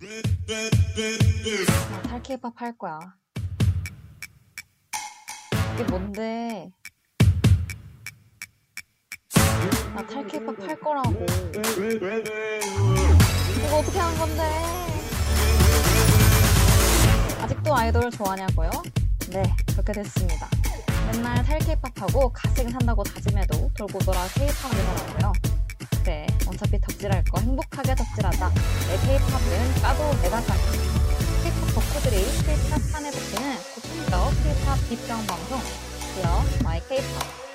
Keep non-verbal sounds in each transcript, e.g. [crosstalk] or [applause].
나 탈케이팝 할 거야. 이게 뭔데? 나 탈케이팝 할 거라고. 이거 어떻게 하는 건데? 아직도 아이돌 좋아하냐고요? 네, 그렇게 됐습니다. 맨날 탈케이팝하고 갓생 산다고 다짐해도 돌고 돌아 케이팝이더라고요. 그래, 어차피 덕질할 거 행복하게 덕질하자. 내 케이팝은 까도 까. 케이팝 덕후들이 케이팝 판에 붙이는 고품격 케이팝 뒷병 방송. 디어 마이 케이팝.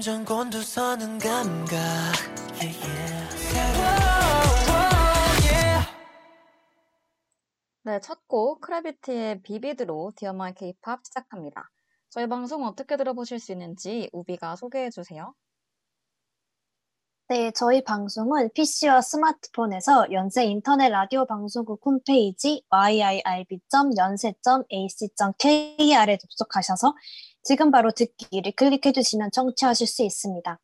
점점 곤두서는 감각 yeah, yeah. yeah. 네, 첫 곡 크래비티의 비비드로 디어 마이 케이팝 시작합니다. 저희 방송 어떻게 들어보실 수 있는지 우비가 소개해 주세요. 네, 저희 방송은 PC와 스마트폰에서 연세 인터넷 라디오 방송국 홈페이지 yirb.연세.ac.kr에 접속하셔서 지금 바로 듣기를 클릭해 주시면 청취하실 수 있습니다.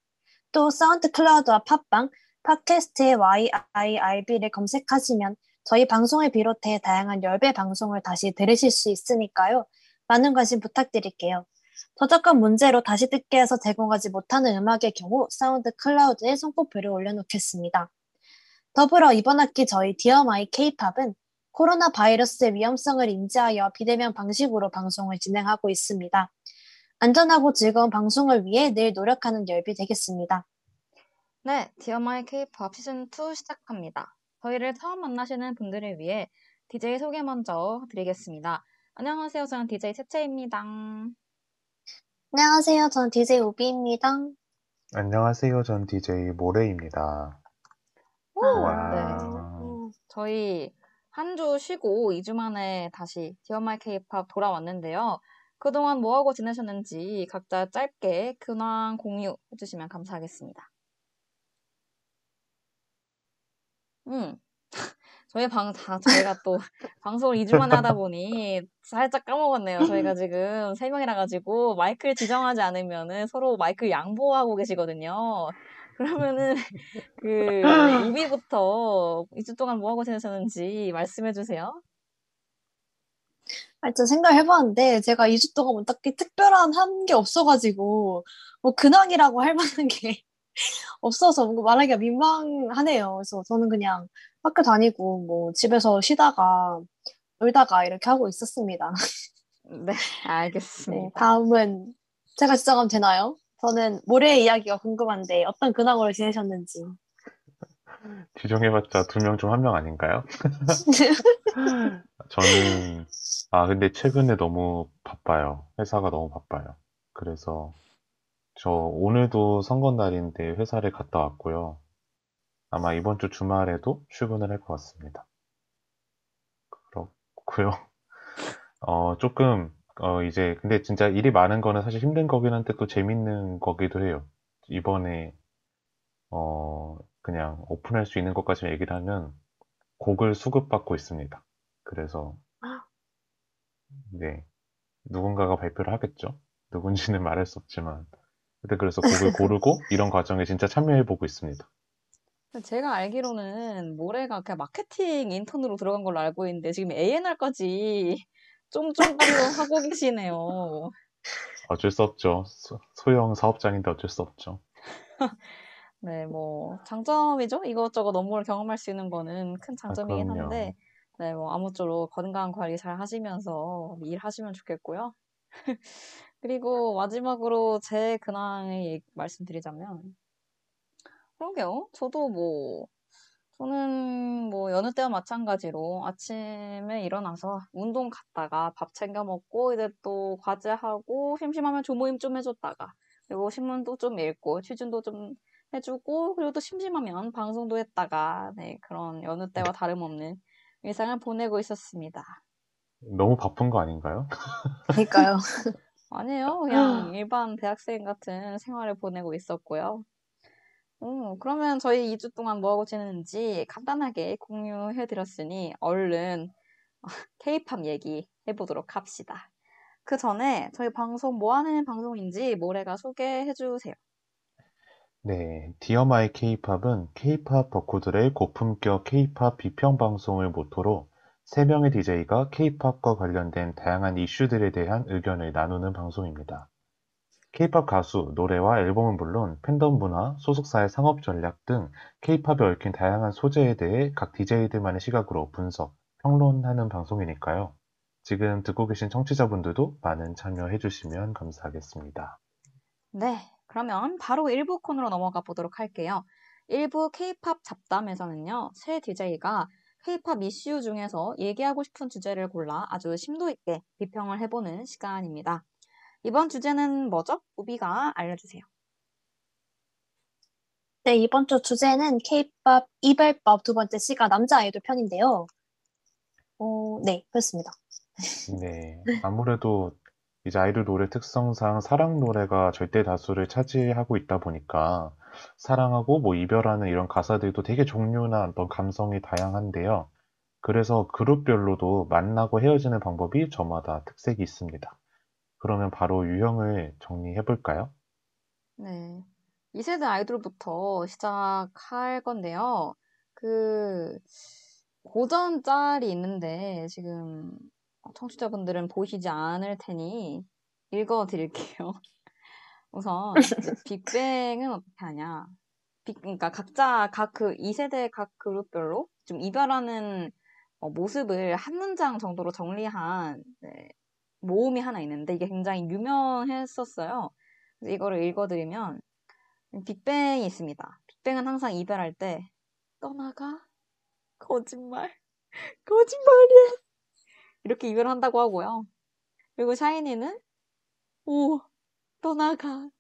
또 사운드 클라우드와 팟빵, 팟캐스트의 YIRB를 검색하시면 저희 방송을 비롯해 다양한 열배 방송을 다시 들으실 수 있으니까요. 많은 관심 부탁드릴게요. 저작권 문제로 다시 듣기에서 제공하지 못하는 음악의 경우 사운드 클라우드에 선곡표를 올려놓겠습니다. 더불어 이번 학기 저희 디어 마이 케이팝은 코로나 바이러스의 위험성을 인지하여 비대면 방식으로 방송을 진행하고 있습니다. 안전하고 즐거운 방송을 위해 늘 노력하는 열비 되겠습니다. 네, Dear My 케이팝 시즌 2 시작합니다. 저희를 처음 만나시는 분들을 위해 DJ 소개 먼저 드리겠습니다. 안녕하세요. 저는 DJ 채채입니다. 안녕하세요. 저는 DJ 우비입니다. 안녕하세요. 전 DJ 모레입니다. 오, 와. 네. 저희 한 주 쉬고 2주 만에 다시 Dear My 케이팝 돌아왔는데요. 그동안 뭐하고 지내셨는지 각자 짧게 근황 공유 해 주시면 감사하겠습니다. 음, [laughs] 저희 방, 다, 저희가 또 [laughs] 방송을 2주 만에 하다 보니 살짝 까먹었네요. 저희가 [laughs] 지금 3명이라 가지고 마이크를 지정하지 않으면은 서로 마이크 양보하고 계시거든요. 그러면은 그 우비부터 2주 동안 뭐하고 지내셨는지 말씀해 주세요. 하여튼 생각해봤는데 제가 2주 동안 뭐 딱히 특별한 한 게 없어가지고 뭐 근황이라고 할 만한 게 [laughs] 없어서 뭔가 말하기가 민망하네요. 그래서 저는 그냥 학교 다니고 뭐 집에서 쉬다가 놀다가 이렇게 하고 있었습니다. 네, [laughs] 네, 알겠습니다. 다음은 제가 지정하면 되나요? 저는 모래의 이야기가 궁금한데 어떤 근황으로 지내셨는지. 지정해봤자 두 명 중 한 명 아닌가요? [laughs] 저는, 아, 근데 최근에 너무 바빠요. 회사가 너무 바빠요. 그래서, 저 오늘도 선거 날인데 회사를 갔다 왔고요. 아마 이번 주 주말에도 출근을 할 것 같습니다. 그렇고요. [laughs] 어, 조금, 어, 이제, 근데 진짜 일이 많은 거는 사실 힘든 거긴 한데 또 재밌는 거기도 해요. 이번에, 어, 그냥 오픈할 수 있는 것까지 얘기를 하면 곡을 수급받고 있습니다. 그래서, 네, 누군가가 발표를 하겠죠? 누군지는 말할 수 없지만. 근데 그래서 곡을 고르고 [laughs] 이런 과정에 진짜 참여해보고 있습니다. 제가 알기로는 모레가 그냥 마케팅 인턴으로 들어간 걸로 알고 있는데 지금 A&R까지 쫑쫑거리고 하고 계시네요. [laughs] 어쩔 수 없죠. 소, 소형 사업장인데 어쩔 수 없죠. [laughs] 네, 뭐 장점이죠. 이것저것 업무를 경험할 수 있는 거는 큰 장점이긴 그럼요. 한데, 네, 뭐 아무쪼록 건강 관리 잘 하시면서 일하시면 좋겠고요. [laughs] 그리고 마지막으로 제 근황을 말씀드리자면, 그러게요. 저도 뭐 저는 뭐 여느 때와 마찬가지로 아침에 일어나서 운동 갔다가 밥 챙겨 먹고 이제 또 과제하고 심심하면 조모임 좀 해줬다가 그리고 신문도 좀 읽고 취준도 좀 해주고 그리고 또 심심하면 방송도 했다가 네 그런 여느 때와 다름없는 일상을 보내고 있었습니다. 너무 바쁜 거 아닌가요? [laughs] 그러니까요. 아니에요. 그냥 일반 대학생 같은 생활을 보내고 있었고요. 음, 그러면 저희 2주 동안 뭐하고 지냈는지 간단하게 공유해드렸으니 얼른 [laughs] 케이팝 얘기 해보도록 합시다. 그 전에 저희 방송 뭐 하는 방송인지 모래가 소개해주세요. 네, Dear My 케이팝은 케이팝 덕후들의 고품격 케이팝 비평 방송을 모토로 3명의 DJ가 케이팝과 관련된 다양한 이슈들에 대한 의견을 나누는 방송입니다. 케이팝 가수, 노래와 앨범은 물론 팬덤 문화, 소속사의 상업 전략 등 케이팝에 얽힌 다양한 소재에 대해 각 DJ들만의 시각으로 분석, 평론하는 방송이니까요. 지금 듣고 계신 청취자분들도 많은 참여해 주시면 감사하겠습니다. 네, 그러면 바로 1부 코너로 넘어가 보도록 할게요. 1부 케이팝 잡담에서는요, 새 DJ가 케이팝 이슈 중에서 얘기하고 싶은 주제를 골라 아주 심도 있게 비평을 해보는 시간입니다. 이번 주제는 뭐죠? 우비가 알려주세요. 네, 이번 주 주제는 K-pop 이별법 두 번째 시가 남자 아이돌 편인데요. 어, 네, 그렇습니다. 네, 아무래도 이제 아이돌 노래 특성상 사랑 노래가 절대 다수를 차지하고 있다 보니까 사랑하고 뭐 이별하는 이런 가사들도 되게 종류나 어떤 감성이 다양한데요. 그래서 그룹별로도 만나고 헤어지는 방법이 저마다 특색이 있습니다. 그러면 바로 유형을 정리해 볼까요? 네. 2세대 아이돌부터 시작할 건데요. 그, 고전 짤이 있는데, 지금 청취자분들은 보시지 않을 테니 읽어 드릴게요. [laughs] 우선, 빅뱅은 어떻게 하냐. 빅, 그러니까 각자, 각 그 2세대 각 그룹별로 좀 이별하는 어, 모습을 한 문장 정도로 정리한 네, 모음이 하나 있는데 이게 굉장히 유명했었어요. 그래서 이거를 읽어드리면 빅뱅이 있습니다. 빅뱅은 항상 이별할 때 떠나가 거짓말 [laughs] 거짓말이야 이렇게 이별한다고 하고요. 그리고 샤이니는 오 떠나가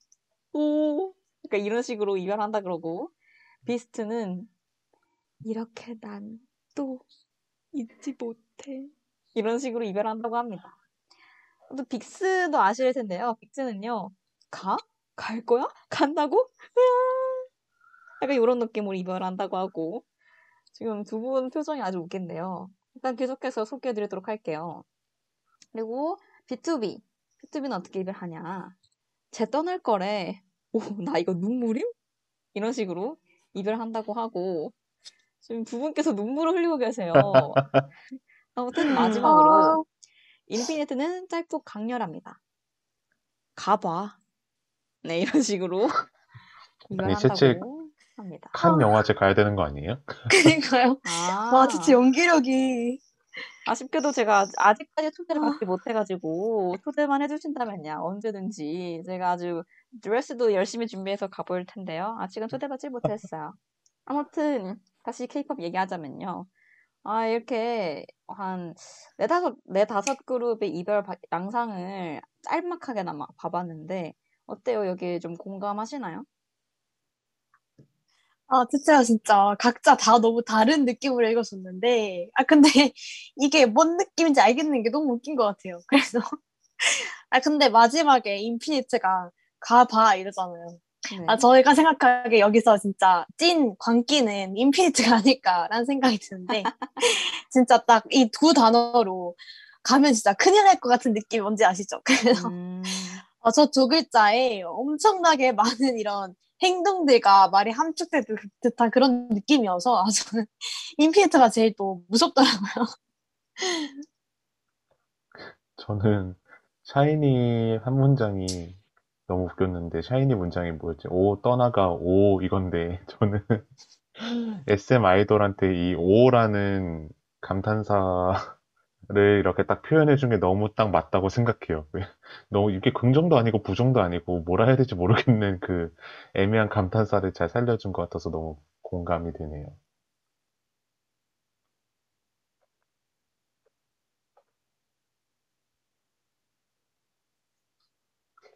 오 그러니까 이런 식으로 이별한다 그러고 비스트는 이렇게 난 또 잊지 못해 이런 식으로 이별한다고 합니다. 또 빅스도 아실 텐데요. 빅스는요, 가? 갈 거야? 간다고? 으아! 약간 이런 느낌으로 이별한다고 하고, 지금 두 분 표정이 아주 웃긴데요. 일단 계속해서 소개해 드리도록 할게요. 그리고 B2B. B2B는 어떻게 이별하냐. 쟤 떠날 거래. 오, 나 이거 눈물임? 이런 식으로 이별한다고 하고, 지금 두 분께서 눈물을 흘리고 계세요. 아무튼 마지막으로 인피니트는 짧고 강렬합니다. 가봐. 네, 이런 식으로 아니, 채채 이별한다고 합니다. 칸 영화제 가야 되는 거 아니에요? [laughs] 그러니까요. 아, 와, 진짜 연기력이. 아쉽게도 제가 아직- 아직까지 초대를 받지 못해가지고 초대만 해주신다면요 언제든지 제가 아주 드레스도 열심히 준비해서 가볼 텐데요. 아직은 초대받지 못했어요. 아무튼 다시 케이팝 얘기하자면요. 아 이렇게 한 네다섯 네다섯 그룹의 이별 바- 양상을 짤막하게나마 봐봤는데 어때요? 여기 좀 공감하시나요? 아, 진짜, 진짜. 각자 다 너무 다른 느낌으로 읽었었는데. 아, 근데 [laughs] 이게 뭔 느낌인지 알겠는 게 너무 웃긴 것 같아요. 그래서. [laughs] 아, 근데 마지막에 인피니트가 가봐 이러잖아요. 네. 아, 저희가 생각하기에 여기서 진짜 찐 광기는 인피니트가 아닐까라는 생각이 드는데, [laughs] 진짜 딱 이 두 단어로 가면 진짜 큰일 날 것 같은 느낌 뭔지 아시죠? 그래서 음, 어, 저두 글자에 엄청나게 많은 이런 행동들과 말이 함축된 듯- 듯한 그런 느낌이어서 아, 저는 [laughs] 인피니트가 제일 또 무섭더라고요. [laughs] 저는 샤이니 한 문장이 너무 웃겼는데 샤이니 문장이 뭐였지? 오 떠나가 오 이건데 [laughs] 저는 SM 아이돌한테 이 오라는 감탄사 를 이렇게 딱 표현해 준 게 너무 딱 맞다고 생각해요. [laughs] 너무 이게 긍정도 아니고 부정도 아니고 뭐라 해야 될지 모르겠는 그 애매한 감탄사를 잘 살려준 것 같아서 너무 공감이 되네요.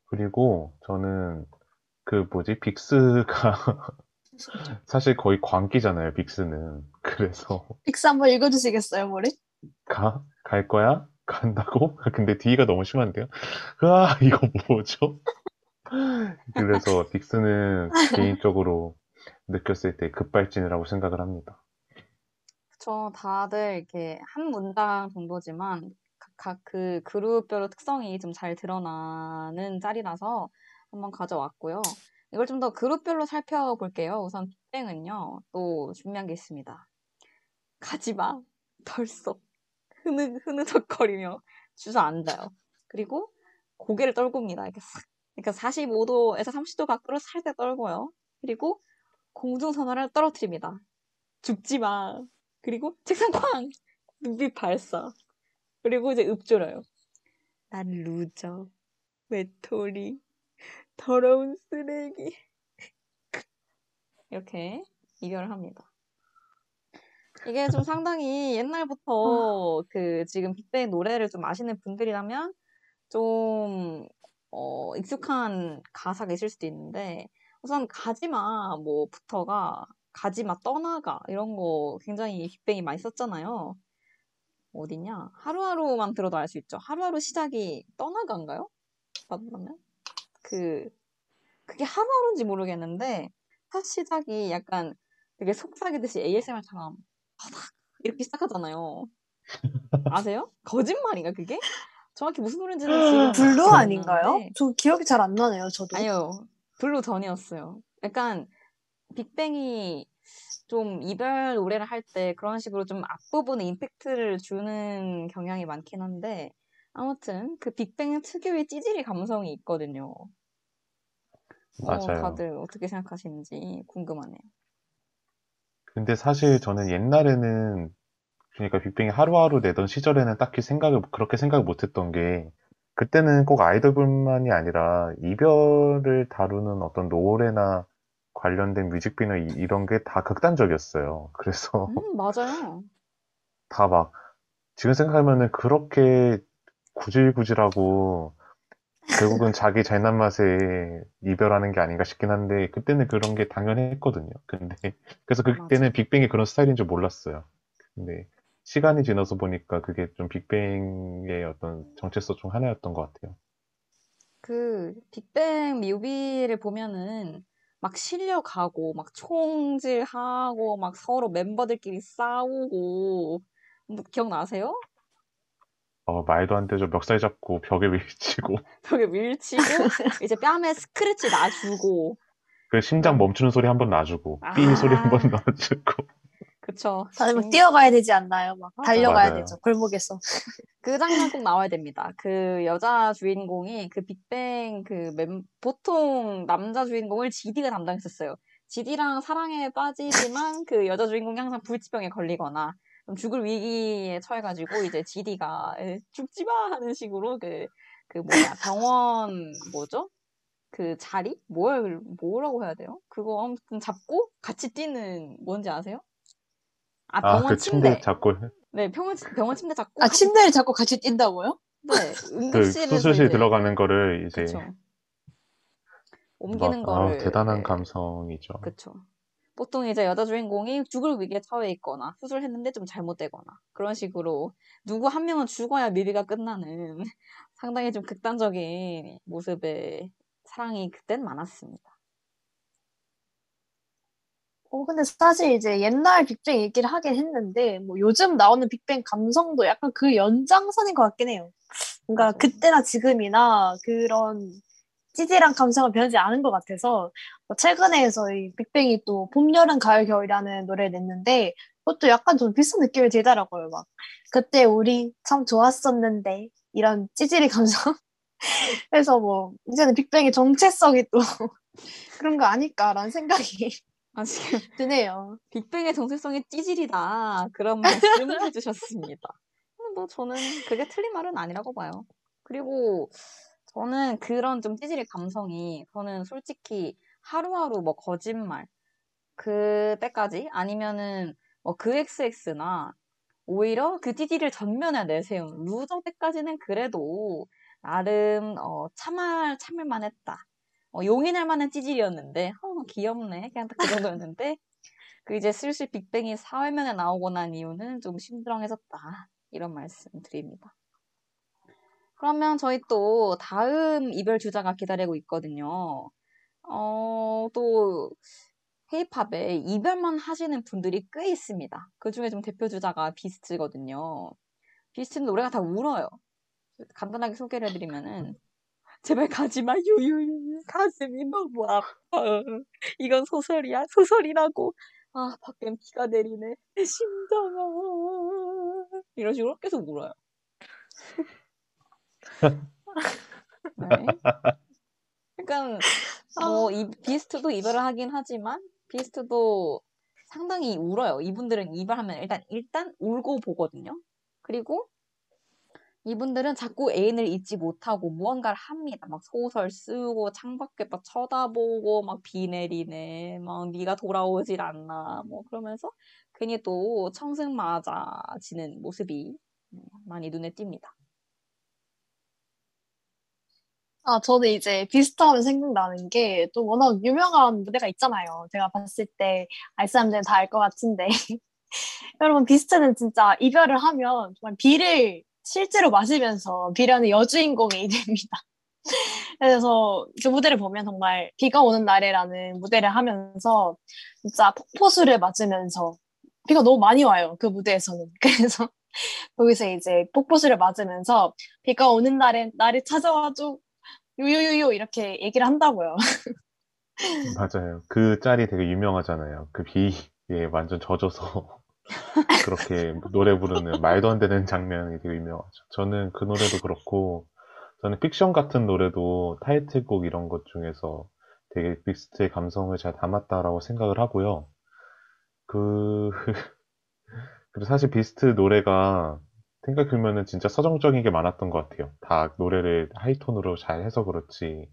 그리고 저는 그 뭐지 빅스가 [laughs] 사실 거의 광기잖아요. 빅스는 그래서 빅스 한번 읽어주시겠어요, 머리? 가 갈 거야? [laughs] 간다고? [laughs] 근데 D가 너무 심한데요? 으아, [laughs] 이거 뭐죠? 그래서 빅스는 개인적으로 느꼈을 때 급발진이라고 생각을 합니다. 그쵸. 다들 이렇게 한 문장 정도지만 각그 그룹별로 특성이 좀 잘 드러나는 짤이라서 한번 가져왔고요. 이걸 좀 더 그룹별로 살펴볼게요. 우선 빅뱅은요. 또 준비한 게 있습니다. 가지마. 덜썩. 흐느, 흐느적거리며 주저앉아요. 그리고 고개를 떨굽니다. 이렇게 싹. 그러니까 45도에서 30도 각도로 살짝 떨고요. 그리고 공중선화를 떨어뜨립니다. 죽지 마. 그리고 책상 쾅! 눈빛 발사. 그리고 이제 읊조려요. 난 loser. 외톨이. 더러운 쓰레기. [laughs] 이렇게 이별을 합니다. 이게 좀 상당히 옛날부터 그 지금 빅뱅 노래를 좀 아시는 분들이라면 좀 어, 익숙한 가사가 있을 수도 있는데 우선 가지마 뭐부터가 가지마 떠나가 이런 거 굉장히 빅뱅이 많이 썼잖아요. 어디냐? 하루하루만 들어도 알 수 있죠. 하루하루 시작이 떠나가인가요? 맞나면? 그 그게 하루하루인지 모르겠는데 첫 시작이 약간 되게 속삭이듯이 ASMR처럼 이렇게 시작하잖아요. 아세요? 거짓말인가 그게? 정확히 무슨 노래인지는 지금 [gasps] Blue 아닌가요? 저 기억이 잘 안 나네요, 저도. 아니요. Blue 전이었어요. 약간 빅뱅이 좀 이별 노래를 할 때 그런 식으로 좀 앞부분에 임팩트를 주는 경향이 많긴 한데 아무튼 그 빅뱅 특유의 찌질이 감성이 있거든요. 어, 맞아요. 다들 어떻게 생각하시는지 궁금하네요. 근데 사실 저는 옛날에는 그러니까 빅뱅이 하루하루 내던 시절에는 딱히 생각을 그렇게 생각을 못했던 게 그때는 꼭 아이돌뿐만이 아니라 이별을 다루는 어떤 노래나 관련된 뮤직비디오 이- 이런 게 다 극단적이었어요. [laughs] 그래서 음, 맞아요. 다 막 지금 생각하면은 그렇게 구질구질하고 결국은 자기 잘난 맛에 이별하는 게 아닌가 싶긴 한데 그때는 그런 게 당연했거든요. 근데 [laughs] 그래서 그때는 빅뱅이 그런 스타일인 줄 몰랐어요. 근데 시간이 지나서 보니까 그게 좀 빅뱅의 어떤 정체성 중 하나였던 것 같아요. 그 빅뱅 뮤비를 보면은 막 실려가고 막 총질하고 막 서로 멤버들끼리 싸우고 뭐 기억나세요? 어, 말도 안 되죠. 멱살 잡고 벽에 밀치고 [laughs] 벽에 밀치고 이제 뺨에 스크래치 놔주고 그 심장 멈추는 소리 한 번 놔주고 아. 삐 소리 한 번 [laughs] 놔주고 그쵸? 다들 막 음, 뛰어가야 되지 않나요? 막 맞아. 달려가야 맞아요. 되죠, 골목에서. [laughs] 그 장면 꼭 나와야 됩니다. 그 여자 주인공이 그 빅뱅 그 멤, 보통 남자 주인공을 GD가 담당했었어요. GD랑 사랑에 빠지지만 그 여자 주인공이 항상 불치병에 걸리거나 좀 죽을 위기에 처해가지고 이제 GD가 죽지 마 하는 식으로 그, 그 뭐야 병원 뭐죠? 그 자리? 뭘, 뭐라고 해야 돼요? 그거 아무튼 잡고 같이 뛰는 뭔지 아세요? 아, 아, 병원 그 침대 침대. 잡고 네, 병원, 병원 침대 잡고 아, 침대를 잡고 같이 뛴다고요? 네, [laughs] 그 응급실에서 수술실 이제 들어가는 거를 이제 그쵸. 옮기는 막, 아, 거를 대단한 네, 감성이죠. 그쵸. 보통 이제 여자 주인공이 죽을 위기에 처해 있거나 수술했는데 좀 잘못되거나 그런 식으로 누구 한 명은 죽어야 뮤비가 끝나는 [laughs] 상당히 좀 극단적인 모습의 사랑이 그땐 많았습니다. 어, 근데 사실 이제 옛날 빅뱅 얘기를 하긴 했는데, 뭐 요즘 나오는 빅뱅 감성도 약간 그 연장선인 것 같긴 해요. 뭔가 맞아요. 그때나 지금이나 그런 찌질한 감성은 변하지 않은 것 같아서, 뭐 최근에 저희 빅뱅이 또 봄, 여름, 가을, 겨울이라는 노래를 냈는데, 그것도 약간 좀 비슷한 느낌이 들더라고요. 막, 그때 우리 참 좋았었는데, 이런 찌질이 감성? [laughs] 그래서 뭐, 이제는 빅뱅의 정체성이 또 [laughs] 그런 거 아닐까라는 생각이 [laughs] 아, 지금 드네요. 빅뱅의 정체성이 찌질이다. 그런 말씀을 해주셨습니다. 뭐 저는 그게 틀린 말은 아니라고 봐요. 그리고 저는 그런 좀 찌질이 감성이 저는 솔직히 하루하루 뭐 거짓말 그때까지 아니면은 뭐 그 XX나 오히려 그 찌질을 전면에 내세운 Loser 때까지는 그래도 나름 어, 참을 참을 만 했다. 어, 용인할 만한 찌질이었는데 어, 귀엽네. 그냥 딱 그 정도였는데 그 이제 슬슬 빅뱅이 사회면에 나오고 난 이유는 좀 심드렁해졌다. 이런 말씀 드립니다. 그러면 저희 또 다음 이별 주자가 기다리고 있거든요. 어, 또 헤이팝에 이별만 하시는 분들이 꽤 있습니다. 그 중에 좀 대표 주자가 비스트거든요. 비스트는 노래가 다 울어요. 간단하게 소개를 해드리면은 [laughs] 제발 가지마 유유유 가슴이 너무 아파 [laughs] 이건 소설이야 소설이라고 아 밖엔 비가 내리네 내 심장아 이런 식으로 계속 울어요 네. 그러니까 뭐 이, 비스트도 이별을 하긴 하지만 비스트도 상당히 울어요 이분들은 이별하면 일단 일단 울고 보거든요 그리고 이분들은 자꾸 애인을 잊지 못하고 무언가를 합니다. 막 소설 쓰고 창밖에 막 쳐다보고 막 비 내리네. 막 네가 돌아오질 않나. 뭐 그러면서 괜히 또 청승 맞아지는 모습이 많이 눈에 띕니다. 아, 저는 이제 비슷하면 생각나는 게 또 워낙 유명한 무대가 있잖아요. 제가 봤을 때 알 사람들은 다 알 것 같은데. [laughs] 여러분, 비스트는 진짜 이별을 하면 정말 비를 실제로 마시면서 비련의 여주인공이 됩니다. 그래서 그 무대를 보면 정말 비가 오는 날에라는 무대를 하면서 진짜 폭포수를 맞으면서 비가 너무 많이 와요. 그 무대에서는. [laughs] 그래서 거기서 이제 폭포수를 맞으면서 비가 오는 날에 나를 찾아와줘 유유유유 이렇게 얘기를 한다고요. [laughs] 맞아요. 그 짤이 되게 유명하잖아요. 그 비에 완전 젖어서 [laughs] 그렇게 노래 부르는 말도 안 되는 장면이 되게 유명하죠. 저는 그 노래도 그렇고, 저는 픽션 같은 노래도 타이틀곡 이런 것 중에서 되게 비스트의 감성을 잘 담았다라고 생각을 하고요. 그, [laughs] 그리고 사실 비스트 노래가 생각해보면은 진짜 서정적인 게 많았던 것 같아요. 다 노래를 하이톤으로 잘 해서 그렇지.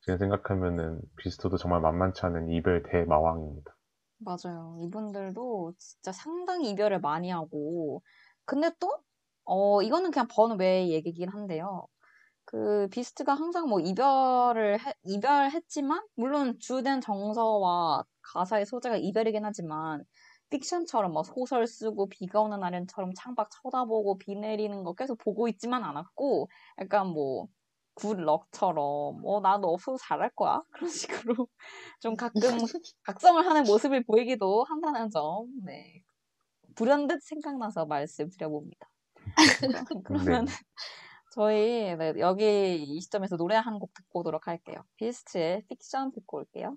지금 생각하면은 비스트도 정말 만만치 않은 이별 대마왕입니다. 맞아요. 이분들도 진짜 상당히 이별을 많이 하고, 근데 또, 어, 이거는 그냥 번외 얘기긴 한데요. 그, 비스트가 항상 뭐 이별을, 해, 이별했지만, 물론 주된 정서와 가사의 소재가 이별이긴 하지만, 픽션처럼 뭐 소설 쓰고 비가 오는 날엔처럼 창밖 쳐다보고 비 내리는 거 계속 보고 있지만 않았고, 약간 뭐, 굿럭처럼 어 나도 없어도 잘할 거야 [laughs] 그런 식으로 좀 가끔 각성을 하는 모습을 보이기도 한다는 점 네. 불현듯 생각나서 말씀드려봅니다. [laughs] 그러면 네. 저희 네, 여기 이 시점에서 노래 한 곡 듣고 오도록 할게요. 비스트의 픽션 듣고 올게요.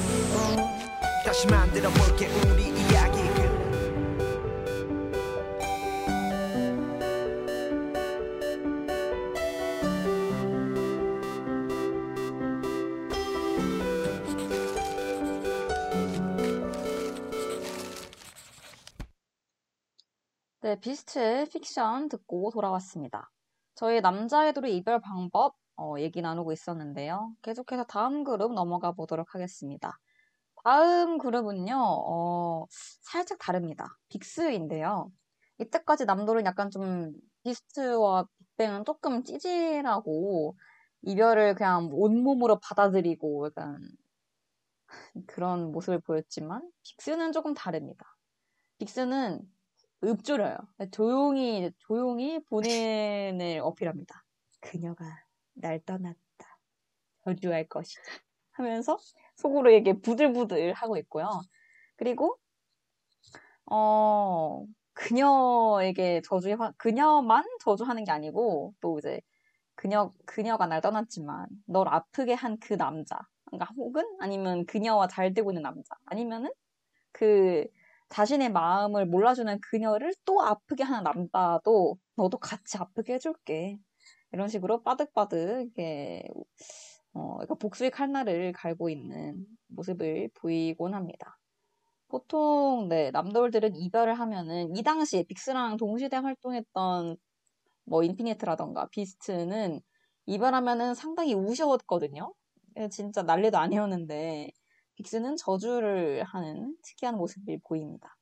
시 만들어 볼게 우리 이야기를 네, 비스트의 픽션 듣고 돌아왔습니다. 저희 남자애들의 이별 방법 어, 얘기 나누고 있었는데요. 계속해서 다음 그룹 넘어가 보도록 하겠습니다. 다음 그룹은요, 어, 살짝 다릅니다. 빅스인데요. 이때까지 남돌은 약간 좀 비스트와 빅뱅은 조금 찌질하고 이별을 그냥 온몸으로 받아들이고 약간 그런 모습을 보였지만 빅스는 조금 다릅니다. 빅스는 읊조려요. 조용히 조용히 본인을 어필합니다. 그녀가 날 떠났다. 저주할 것이다. 하면서 속으로 이게 부들부들 하고 있고요. 그리고 어 그녀에게 저주 그녀만 저주하는 게 아니고 또 이제 그녀 그녀가 날 떠났지만 널 아프게 한 그 남자 그러니까 혹은 아니면 그녀와 잘 되고 있는 남자 아니면은 그 자신의 마음을 몰라주는 그녀를 또 아프게 하는 남자도 너도 같이 아프게 해줄게. 이런 식으로 빠득빠득 이게 어, 그러니까 복수의 칼날을 갈고 있는 모습을 보이곤 합니다. 보통 네, 남돌들은 이별을 하면은 이 당시에 빅스랑 동시대 활동했던 뭐 인피니트라던가 비스트는 이별하면은 상당히 우셨거든요. 예, 진짜 난리도 아니었는데 빅스는 저주를 하는 특이한 모습을 보입니다.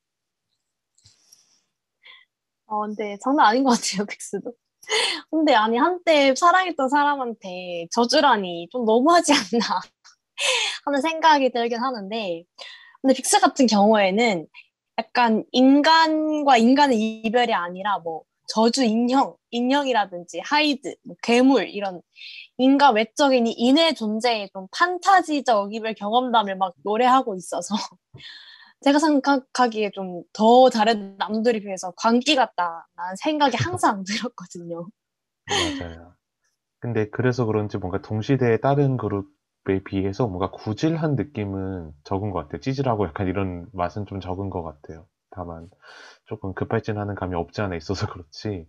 어, 근데 장난 아닌 것 같아요, 빅스도. 근데 아니, 한때 사랑했던 사람한테 저주라니 좀 너무하지 않나 [laughs] 하는 생각이 들긴 하는데, 근데 빅스 같은 경우에는 약간 인간과 인간의 이별이 아니라 뭐 저주 인형, 인형이라든지 하이드, 뭐 괴물 이런 인간 외적인 인의 존재의 좀 판타지적 이별 경험담을 막 노래하고 있어서 [laughs] 제가 생각하기에 좀 더 다른 남들에 비해서 광기 같다라는 생각이 항상 [laughs] 들었거든요. 맞아요. 근데 그래서 그런지 뭔가 동시대의 다른 그룹에 비해서 뭔가 구질한 느낌은 적은 것 같아요. 찌질하고 약간 이런 맛은 좀 적은 것 같아요. 다만 조금 급발진하는 감이 없지 않아 있어서 [laughs] 그렇지.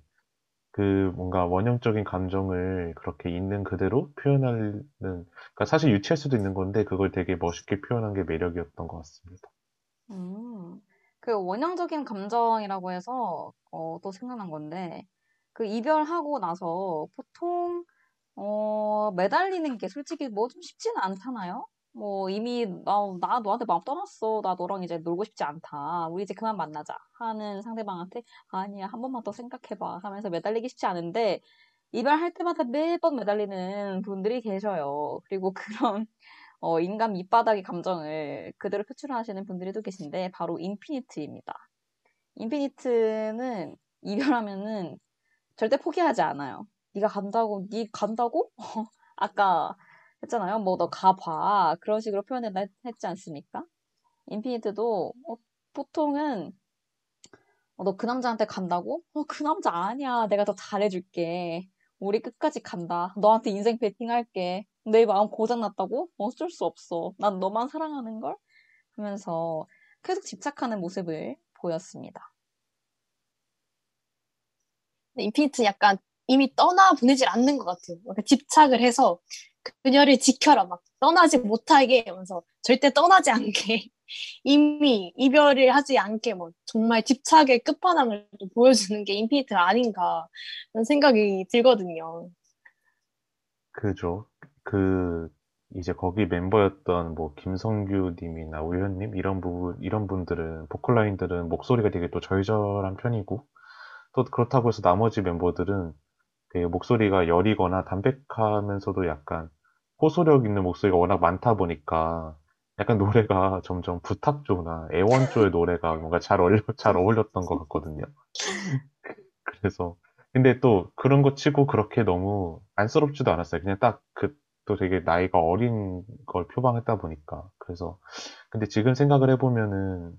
그 뭔가 원형적인 감정을 그렇게 있는 그대로 표현하는, 그러니까 사실 유치할 수도 있는 건데 그걸 되게 멋있게 표현한 게 매력이었던 것 같습니다. 음, 그 원형적인 감정이라고 해서 어, 또 생각난 건데 그 이별하고 나서 보통 어, 매달리는 게 솔직히 뭐 좀 쉽지는 않잖아요. 뭐 이미 나, 나 너한테 마음 떠났어. 나 너랑 이제 놀고 싶지 않다. 우리 이제 그만 만나자. 하는 상대방한테 아니야 한 번만 더 생각해봐 하면서 매달리기 쉽지 않은데 이별할 때마다 매번 매달리는 분들이 계셔요. 그리고 그런 어, 인간 밑바닥의 감정을 그대로 표출하시는 분들이 또 계신데 바로 인피니트입니다. 인피니트는 이별하면은 절대 포기하지 않아요. 네가 간다고, 네 간다고? [laughs] 아까 했잖아요. 뭐 너 가봐. 그런 식으로 표현했지 않습니까? 인피니트도 어, 보통은 어, 너 그 남자한테 간다고? 어, 그 남자 아니야. 내가 더 잘해줄게. 우리 끝까지 간다. 너한테 인생 베팅할게. 내 마음 고장났다고? 어쩔 수 없어. 난 너만 사랑하는 걸? 하면서 계속 집착하는 모습을 보였습니다. 인피니트 약간 이미 떠나 보내질 않는 것 같아요. 그러니까 집착을 해서 그녀를 지켜라 막 떠나지 못하게 하면서 절대 떠나지 않게 [laughs] 이미 이별을 하지 않게 뭐 정말 집착의 끝판왕을 보여주는 게 인피니트가 아닌가 그런 생각이 들거든요. 그죠. 그 이제 거기 멤버였던 뭐 김성규 님이나 우현 님 이런 부분 이런 분들은 보컬 라인들은 목소리가 되게 또 절절한 편이고 또 그렇다고 해서 나머지 멤버들은 되게 목소리가 여리거나 담백하면서도 약간 호소력 있는 목소리가 워낙 많다 보니까 약간 노래가 점점 부탁조나 애원조의 노래가 뭔가 잘 어울려, 잘 어울렸던 것 같거든요. 그래서, 근데 또 그런 거 치고 그렇게 너무 안쓰럽지도 않았어요. 그냥 딱 그, 또 되게 나이가 어린 걸 표방했다 보니까. 그래서, 근데 지금 생각을 해보면은,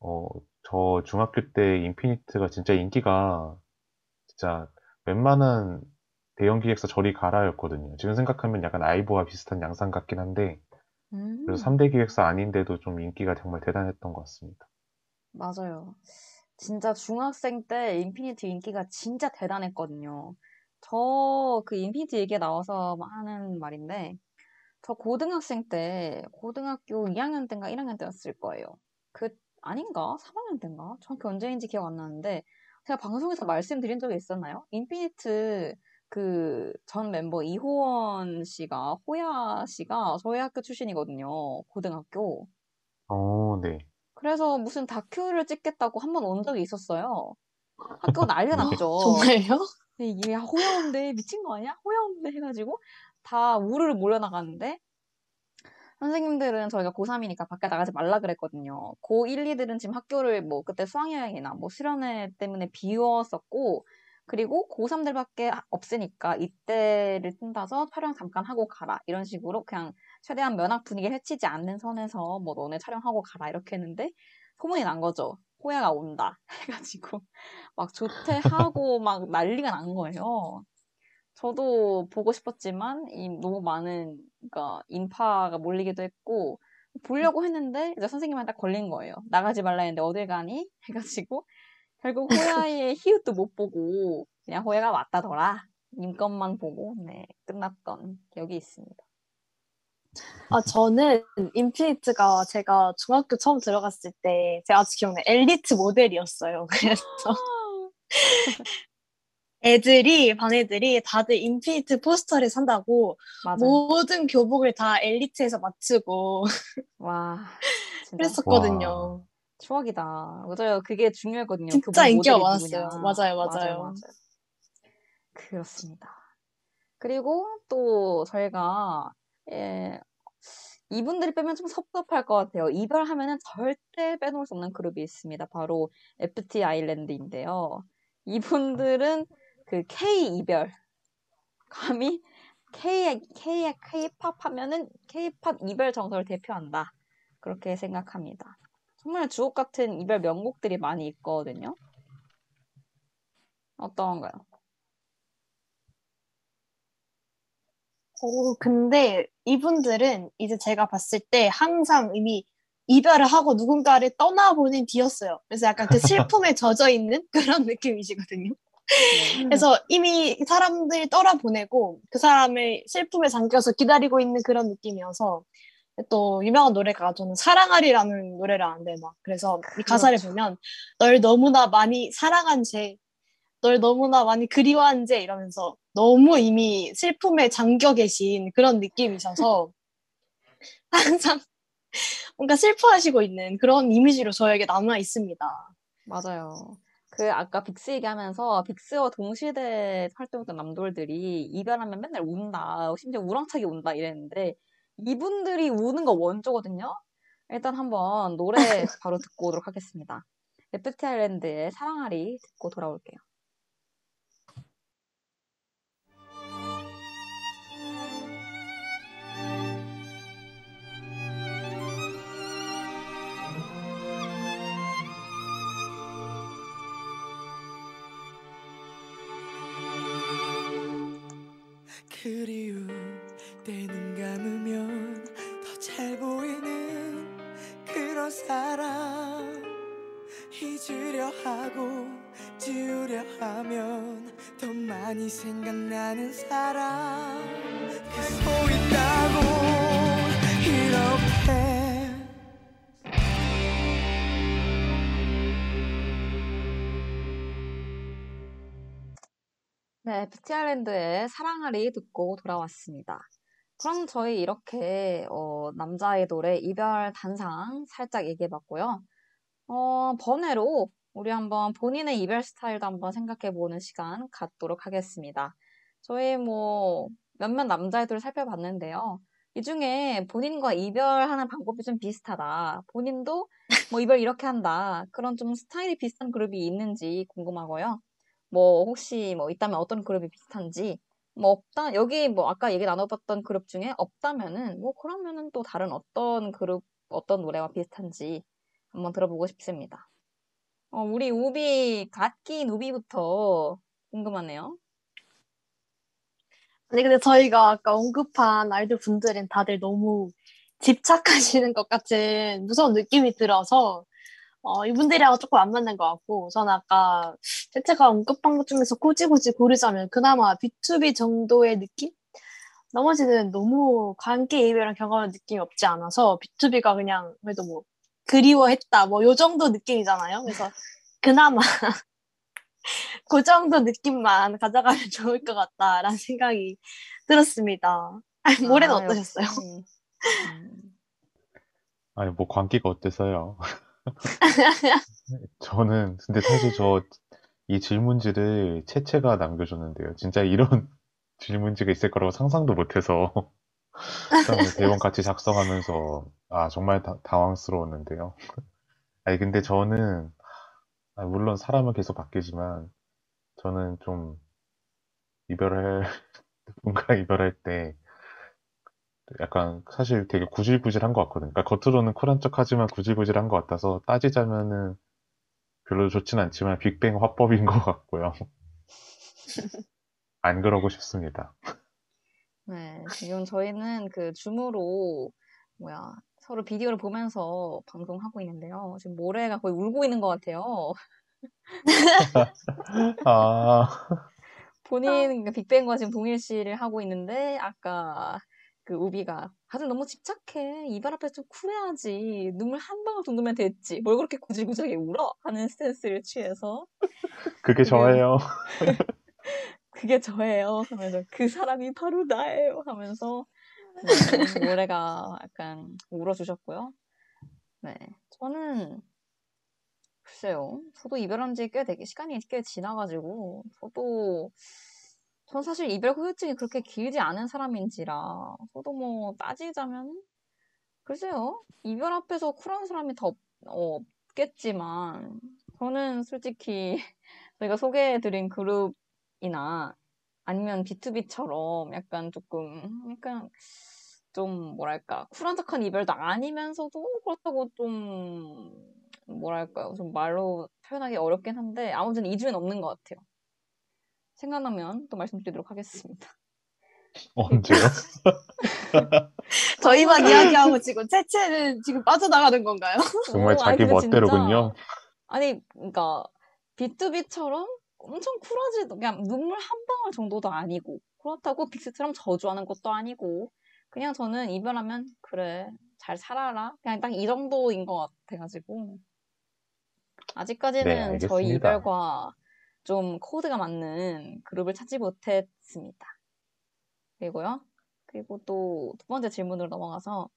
어, 저 중학교 때 인피니트가 진짜 인기가 진짜 웬만한 대형 기획사 저리 가라였거든요. 지금 생각하면 약간 아이보와 비슷한 양상 같긴 한데, 음, 그래서 3대 기획사 아닌데도 좀 인기가 정말 대단했던 것 같습니다. 맞아요. 진짜 중학생 때 인피니트 인기가 진짜 대단했거든요. 저 그 인피니트 얘기가 나와서 하는 말인데, 저 고등학생 때, 고등학교 2학년 때인가 1학년 때였을 거예요. 그, 아닌가? 3학년 때인가? 정확히 언제인지 기억 안 나는데, 제가 방송에서 말씀드린 적이 있었나요? 인피니트 그 전 멤버 이호원 씨가, 호야 씨가 저희 학교 출신이거든요. 고등학교. 어, 네. 그래서 무슨 다큐를 찍겠다고 한 번 온 적이 있었어요. 학교가 난리가 네. 났죠. 정말요? 이게 호야인데 미친 거 아니야? 호야인데 해가지고 다 우르르 몰려나가는데 선생님들은 저희가 고3이니까 밖에 나가지 말라 그랬거든요. 고1, 2들은 지금 학교를 뭐 그때 수학여행이나 뭐 수련회 때문에 비웠었고 그리고 고3들밖에 없으니까 이때를 틈타서 촬영 잠깐 하고 가라 이런 식으로 그냥 최대한 면학 분위기를 해치지 않는 선에서 뭐 너네 촬영하고 가라 이렇게 했는데 소문이 난 거죠. 호야가 온다 [laughs] 해가지고 막 조퇴하고 [laughs] 막 난리가 난 거예요. 저도 보고 싶었지만 이 너무 많은 그러니까 인파가 몰리기도 했고 보려고 했는데 이제 선생님한테 걸린 거예요. 나가지 말라 했는데 어딜 가니? 해가지고 결국 호야의 [laughs] 히읗도 못 보고 그냥 호야가 왔다더라. 님 것만 보고 네 끝났던 기억이 있습니다. 아, 저는 인피니트가 제가 중학교 처음 들어갔을 때 제가 아직 기억나요. 엘리트 모델이었어요. [laughs] 그래서 애들이, 반 애들이 다들 인피니트 포스터를 산다고 맞아요. 모든 교복을 다 엘리트에서 맞추고 와 진짜 그랬었거든요. 추억이다. 맞아요. 그게 중요했거든요. 진짜 인기가 많았어요. 누구냐. 맞아요, 맞아요. 맞아요. 그렇습니다. 그리고 또 저희가 예, 이분들이 빼면 좀 섭섭할 것 같아요. 이별하면은 절대 빼놓을 수 없는 그룹이 있습니다. 바로 FT 아일랜드인데요. 이분들은 그 K 이별 감히 K K K-팝 하면은 K-팝 이별 정서를 대표한다. 그렇게 생각합니다. 정말 주옥 같은 이별 명곡들이 많이 있거든요. 어떤가요? 오, 근데 이분들은 이제 제가 봤을 때 항상 이미 이별을 하고 누군가를 떠나보낸 뒤였어요. 그래서 약간 그 슬픔에 [laughs] 젖어 있는 그런 느낌이시거든요. 네. 그래서 이미 사람들이 떠나보내고 그 사람을 슬픔에 잠겨서 기다리고 있는 그런 느낌이어서 또 유명한 노래가 저는 사랑하리라는 노래를 아는데 막 그래서 이 가사를 그렇죠. 보면 널 너무나 많이 사랑한 죄, 널 너무나 많이 그리워한 죄 이러면서 너무 이미 슬픔에 잠겨 계신 그런 느낌이셔서 [laughs] 항상 뭔가 슬퍼하시고 있는 그런 이미지로 저에게 남아 있습니다. 맞아요. 그 아까 빅스 얘기하면서 빅스와 동시대 활동했던 남돌들이 이별하면 맨날 운다. 심지어 우렁차게 운다 이랬는데 이분들이 우는 거 원조거든요. 일단 한번 노래 [laughs] 바로 듣고 오도록 하겠습니다. 레프트 아일랜드의 사랑하리 듣고 돌아올게요. 그리움 때는 감으면 더 잘 보이는 그런 사람 잊으려 하고 지우려 하면 더 많이 생각나는 사람 그소 있다고 네, FT 아일랜드의 사랑하리 듣고 돌아왔습니다. 그럼 저희 이렇게 어, 남자 아이돌의 이별 단상 살짝 얘기해봤고요. 어, 번외로 우리 한번 본인의 이별 스타일도 한번 생각해보는 시간 갖도록 하겠습니다. 저희 뭐 몇몇 남자 아이돌을 살펴봤는데요. 이 중에 본인과 이별하는 방법이 좀 비슷하다. 본인도 뭐 이별 이렇게 한다. 그런 좀 스타일이 비슷한 그룹이 있는지 궁금하고요. 뭐 혹시 뭐 있다면 어떤 그룹이 비슷한지 뭐 없다 여기 뭐 아까 얘기 나눠봤던 그룹 중에 없다면은 뭐 그러면은 또 다른 어떤 그룹 어떤 노래와 비슷한지 한번 들어보고 싶습니다. 어, 우리 우비 갓기 누비부터 궁금하네요. 아니 근데 저희가 아까 언급한 아이돌 분들은 다들 너무 집착하시는 것 같은 무서운 느낌이 들어서 어, 이분들이랑 조금 안 맞는 것 같고 저는 아까 채채가 언급한 것 중에서 굳이 굳이 고르자면 그나마 B2B 정도의 느낌? 나머지는 너무 관계 이별한 경험한 느낌이 없지 않아서 B2B가 그냥 그래도 뭐 그리워했다 뭐 요 정도 느낌이잖아요. 그래서 [laughs] 그나마 [laughs] 그 정도 느낌만 가져가면 [laughs] 좋을 것 같다라는 생각이 들었습니다. 올해는 아, 어떠셨어요? 음, 아니, 뭐, 관계가 어때서요? [laughs] 저는, 근데 사실 저, 이 질문지를 채채가 남겨줬는데요. 진짜 이런 [laughs] 질문지가 있을 거라고 상상도 못해서, [laughs] 대본 같이 작성하면서, 아, 정말 다- 당황스러웠는데요. 아니, 근데 저는, 아, 물론 사람은 계속 바뀌지만, 저는 좀, 이별을, 누군가랑 이별할 때, 약간 사실 되게 구질구질한 것 같거든요. 그러니까 겉으로는 쿨한 척하지만 구질구질한 것 같아서 따지자면은 별로 좋진 않지만 빅뱅 화법인 것 같고요. [laughs] 안 그러고 싶습니다. 네, 지금 저희는 그 줌으로 뭐야 서로 비디오를 보면서 방송하고 있는데요. 지금 모래가 거의 울고 있는 것 같아요. [laughs] 아, 본인 그 빅뱅과 지금 동일 시를 하고 있는데 아까 그 우비가 다들 너무 집착해. 이발 앞에서 좀 쿨해야지. 눈물 한 방울 정도면 됐지. 뭘 그렇게 구질구질하게 울어? 하는 스탠스를 취해서 그게 저예요. [laughs] 그게 저예요. 하면서 그 사람이 바로 나예요. 하면서 네, 노래가 약간 울어주셨고요. 네, 저는 글쎄요. 저도 이별한 지 꽤 되게 시간이 꽤 지나가지고 저도 전 사실 이별 후유증이 그렇게 길지 않은 사람인지라 저도 뭐 따지자면 글쎄요. 이별 앞에서 쿨한 사람이 더 어, 없겠지만 저는 솔직히 [laughs] 저희가 소개해드린 그룹이나 아니면 B2B처럼 약간 조금 약간 좀 뭐랄까 쿨한 척한 이별도 아니면서도 그렇다고 좀 뭐랄까요 좀 말로 표현하기 어렵긴 한데 아무튼 2주엔 없는 것 같아요. 생각나면 또 말씀드리도록 하겠습니다. 언제요? [laughs] 저희만 이야기하고 지금 채채는 지금 빠져나가는 건가요? 정말 오, 자기 아니, 멋대로군요. 진짜 아니 그러니까 B2B처럼 엄청 쿨하지 그냥 눈물 한 방울 정도도 아니고 그렇다고 빅스처럼 저주하는 것도 아니고 그냥 저는 이별하면 그래 잘 살아라 그냥 딱 이 정도인 것 같아가지고 아직까지는 네, 저희. 이별과 좀 코드가 맞는 그룹을 찾지 못했습니다. 그리고요. 그리고 또 두 번째 질문으로 넘어가서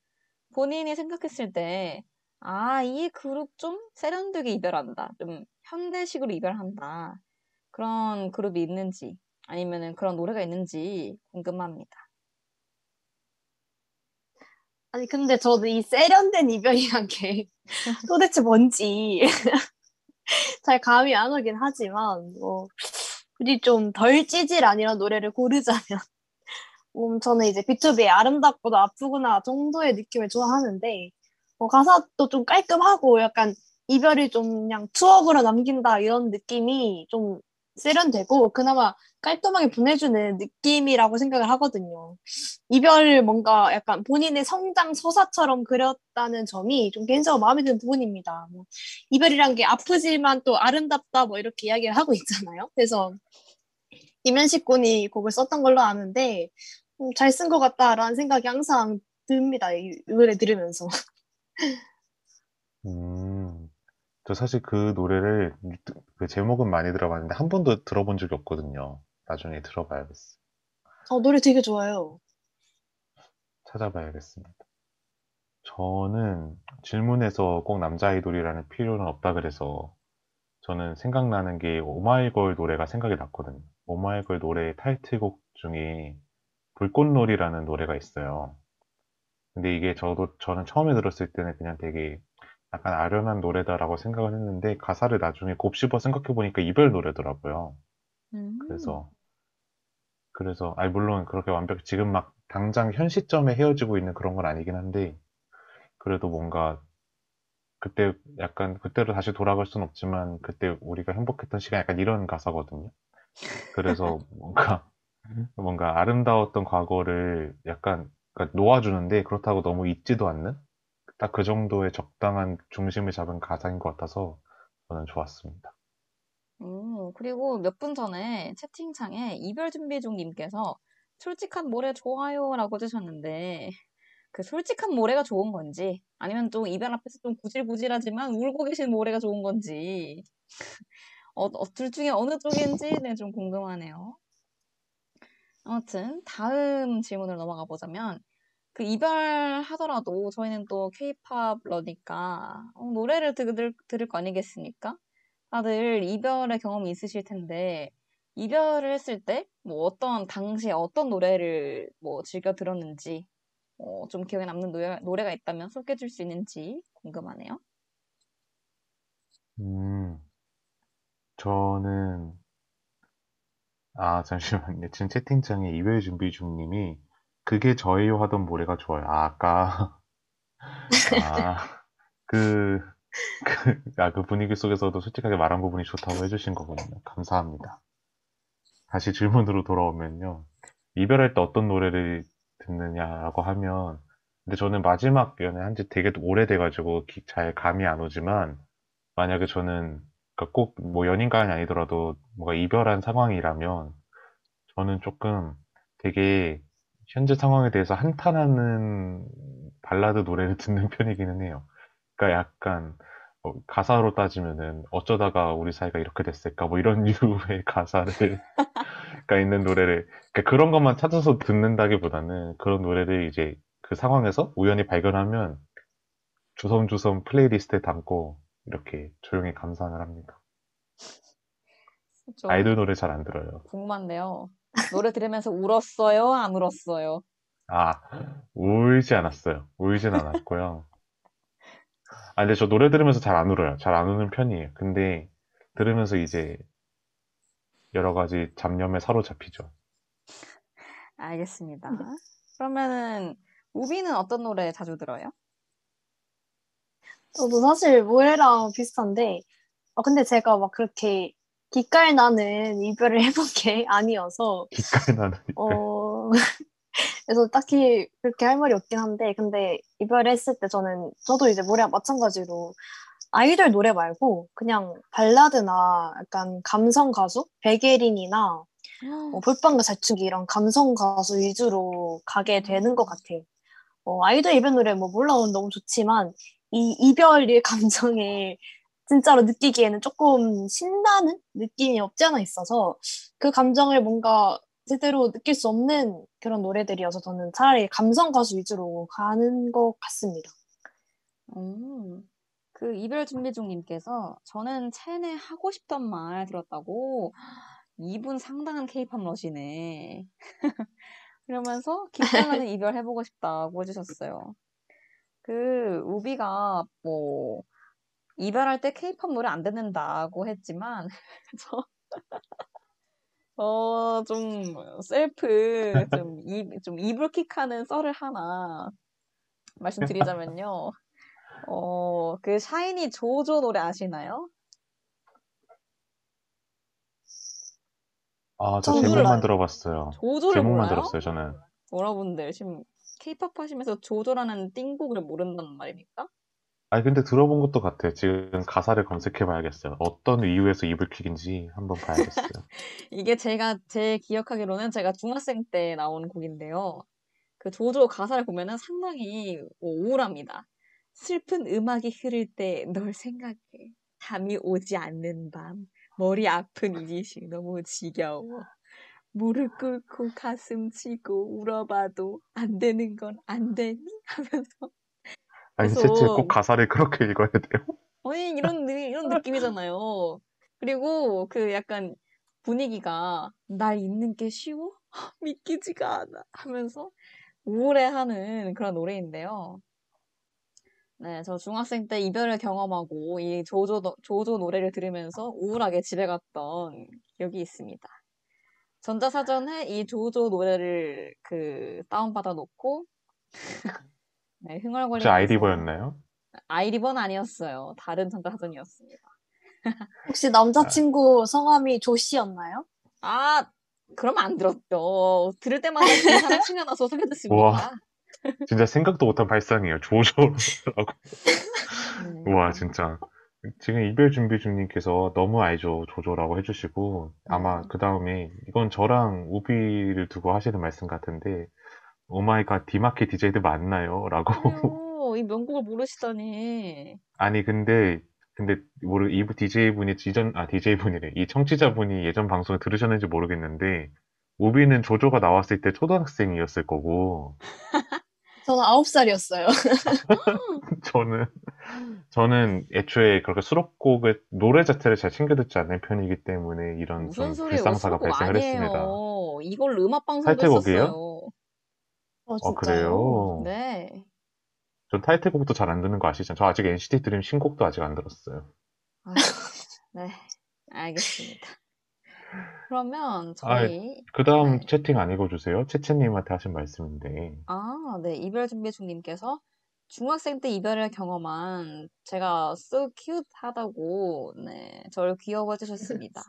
본인이 생각했을 때, 아, 이 그룹 좀 세련되게 이별한다. 좀 현대식으로 이별한다. 그런 그룹이 있는지, 아니면은 그런 노래가 있는지 궁금합니다. 아니 근데 저도 이 세련된 이별이란 게 [laughs] 도대체 뭔지 [laughs] 잘 감이 안 오긴 하지만 뭐 굳이 좀 덜 찌질 아니란 노래를 고르자면 [laughs] 음, 저는 이제 B2B의 아름답고도 아프구나 정도의 느낌을 좋아하는데 뭐 가사도 좀 깔끔하고 약간 이별이 좀 그냥 추억으로 남긴다 이런 느낌이 좀 세련되고 그나마 깔끔하게 보내주는 느낌이라고 생각을 하거든요. 이별을 뭔가 약간 본인의 성장 서사처럼 그렸다는 점이 좀 개인적으로 마음에 드는 부분입니다. 뭐 이별이란 게 아프지만 또 아름답다 뭐 이렇게 이야기를 하고 있잖아요. 그래서 김현식 군이 곡을 썼던 걸로 아는데 음, 잘쓴 것 같다라는 생각이 항상 듭니다. 이 노래 들으면서. 음, 저 사실 그 노래를 그 제목은 많이 들어봤는데 한 번도 들어본 적이 없거든요. 나중에 들어봐야겠어. 어, 노래 되게 좋아요. 찾아봐야겠습니다. 저는 질문에서 꼭 남자 아이돌이라는 필요는 없다 그래서 저는 생각나는 게 오마이걸 노래가 생각이 났거든요. 오마이걸 노래의 타이틀곡 중에 불꽃놀이라는 노래가 있어요. 근데 이게 저도 저는 처음에 들었을 때는 그냥 되게 약간 아련한 노래다라고 생각을 했는데 가사를 나중에 곱씹어 생각해 보니까 이별 노래더라고요. 음. 그래서 그래서 아니 물론 그렇게 완벽히 지금 막 당장 현 시점에 헤어지고 있는 그런 건 아니긴 한데 그래도 뭔가 그때 약간 그때로 다시 돌아갈 순 없지만 그때 우리가 행복했던 시간 약간 이런 가사거든요. 그래서 뭔가 뭔가 아름다웠던 과거를 약간 그러니까 놓아주는데 그렇다고 너무 잊지도 않는 딱 그 정도의 적당한 중심을 잡은 가사인 것 같아서 저는 좋았습니다. 음, 그리고 몇 분 전에 채팅창에 이별 준비 중님께서 솔직한 모래 좋아요라고 해주셨는데 그 솔직한 모래가 좋은 건지 아니면 좀 이별 앞에서 좀 구질구질하지만 울고 계신 모래가 좋은 건지 [laughs] 어, 어, 둘 중에 어느 쪽인지 네, 좀 궁금하네요. 아무튼 다음 질문으로 넘어가 보자면 그 이별하더라도 저희는 또 케이팝 러니까 어, 노래를 들을, 들을 거 아니겠습니까? 다들 이별의 경험이 있으실 텐데 이별을 했을 때 뭐 어떤 당시에 어떤 노래를 뭐 즐겨 들었는지 어, 좀 기억에 남는 노래, 노래가 있다면 소개해 줄 수 있는지 궁금하네요. 음, 저는 아 잠시만요. 지금 채팅창에 이별 준비 중님이 그게 저예요 하던 노래가 좋아요. 아, 아까 [laughs] 아, 그, 그, 아, 그 분위기 속에서도 솔직하게 말한 부분이 좋다고 해주신 거군요. 감사합니다. 다시 질문으로 돌아오면요. 이별할 때 어떤 노래를 듣느냐라고 하면, 근데 저는 마지막 연애 한 지 되게 오래돼가지고 기- 잘 감이 안 오지만 만약에 저는 그러니까 꼭 뭐 연인간이 아니더라도 뭔가 이별한 상황이라면 저는 조금 되게 현재 상황에 대해서 한탄하는 발라드 노래를 [laughs] 듣는 편이기는 해요. 그러니까 약간 뭐 가사로 따지면은 어쩌다가 우리 사이가 이렇게 됐을까 뭐 이런 [laughs] 류의 가사를 가 있는 노래를 그러니까 그런 것만 찾아서 듣는다기보다는 그런 노래를 이제 그 상황에서 우연히 발견하면 주섬주섬 playlist에 담고 이렇게 조용히 감상을 합니다. 좀 아이돌 노래 잘 안 들어요. 궁금한데요. 노래 들으면서 울었어요? 안 울었어요? 아, 울지 않았어요. 울진 않았고요. 아, 근데 저 노래 들으면서 잘 안 울어요. 잘 안 우는 편이에요. 근데 들으면서 이제 여러 가지 잡념에 사로잡히죠. 알겠습니다. 그러면은 우비는 어떤 노래 자주 들어요? 저도 사실 모래랑 비슷한데, 어, 근데 제가 막 그렇게 기깔 나는 이별을 [laughs] 해본 게 아니어서, 기깔 나는 어, [laughs] 그래서 딱히 그렇게 할 말이 없긴 한데, 근데 이별했을 때 저는, 저도 이제 모래랑 마찬가지로 아이돌 노래 말고 그냥 발라드나 약간 감성 가수? 백예린이나 뭐 볼빵과 살충기 이런 감성 가수 위주로 가게 되는 것 같아요. 어, 아이돌 이별 노래 뭐 물론 너무 좋지만 이 이별의 [laughs] 감정을 진짜로 느끼기에는 조금 신나는 느낌이 없지 않아 있어서 그 감정을 뭔가 제대로 느낄 수 없는 그런 노래들이어서 저는 차라리 감성 가수 위주로 가는 것 같습니다. 음, 그 이별 준비 중님께서 저는 체내 하고 싶던 말 들었다고 이분 상당한 케이팝 러시네. [laughs] 그러면서 기깔나는 [laughs] 이별 해보고 싶다고 해주셨어요. 그 우비가 뭐 이별할 때 케이팝 노래 안 듣는다고 했지만 [laughs] 저 어, 좀, 셀프, 좀, 이, 좀, 이불킥하는 썰을 하나 말씀드리자면요. 어, 그, 샤이니 조조 노래 아시나요? 아, 저 저는 제목만. 들어봤어요. 조조를 제목만 몰라요? 들었어요, 저는. 여러분들, 지금, 케이팝 하시면서 조조라는 띵곡을 모른다는 말입니까? 아니, 근데 들어본 것도 같아요. 지금 가사를 검색해 봐야겠어요. 어떤 이유에서 이불킥인지 한번 봐야겠어요. [laughs] 이게 제가, 제 기억하기로는 제가 중학생 때 나온 곡인데요. 그 조조 가사를 보면은 상당히 뭐 우울합니다. 슬픈 음악이 흐를 때 널 생각해. 잠이 오지 않는 밤. 머리 아픈 이지식 너무 지겨워. 무릎 꿇고 가슴 치고 울어봐도 안 되는 건 안 되니? 하면서 아니, 그래서- 대체 꼭 가사를 그렇게 읽어야 돼요? [laughs] 아니 이런 느- 이런 느낌이잖아요. 그리고 그 약간 분위기가 날 잊는 게 쉬워? [laughs] 믿기지가 않아 하면서 우울해하는 그런 노래인데요. 네, 저 중학생 때 이별을 경험하고 이 조조 노- 조조 노래를 들으면서 우울하게 집에 갔던 기억이 있습니다. 전자사전에 이 조조 노래를 그 다운받아 놓고 [laughs] 네, 혹시 흥얼거리면서 아이리버였나요? 아이리버는 아니었어요. 다른 전자사전이었습니다. [laughs] 혹시 남자친구 성함이 조씨였나요? 아, 그러면 안 들었죠. 들을 때마다 그 사람 생각나서 소개 듣습니다. 우와. 진짜 생각도 못한 발상이에요. 조조라고. 네. 우와, 진짜. 지금 이별 준비 중님께서 너무 알죠. 조조라고 해주시고, 아마 음. 그 다음에, 이건 저랑 우비를 두고 하시는 말씀 같은데, oh my god 디마켓 DJ들 맞나요? 라고. 아유, [laughs] 이 명곡을 모르시다니. 아니, 근데, 근데, 모르, 이 DJ분이, 이전, 아, DJ분이래. 이 청취자분이 예전 방송을 들으셨는지 모르겠는데, 우비는 조조가 나왔을 때 초등학생이었을 거고, [laughs] 저는 아홉 살이었어요. [laughs] 저는, 저는 애초에 그렇게 수록곡을, 노래 자체를 잘 챙겨 듣지 않는 편이기 때문에 이런 무슨 좀 소리예요? 불상사가 발생을 했습니다. 아니에요. 이걸 음악 방송도 타이틀곡이에요? 어, 진짜요? 그래요? 네. 전 타이틀곡도 잘 안 듣는 거 아시죠? 저 아직 NCT 드림 신곡도 아직 안 들었어요. 아, 네. 알겠습니다. 그러면 저희 그 다음 네. 채팅 안 읽어주세요. 채채님한테 하신 말씀인데. 아, 네. 이별 준비 중님께서 중학생 때 이별을 경험한 제가 so cute 하다고 네, 저를 귀여워 해 주셨습니다.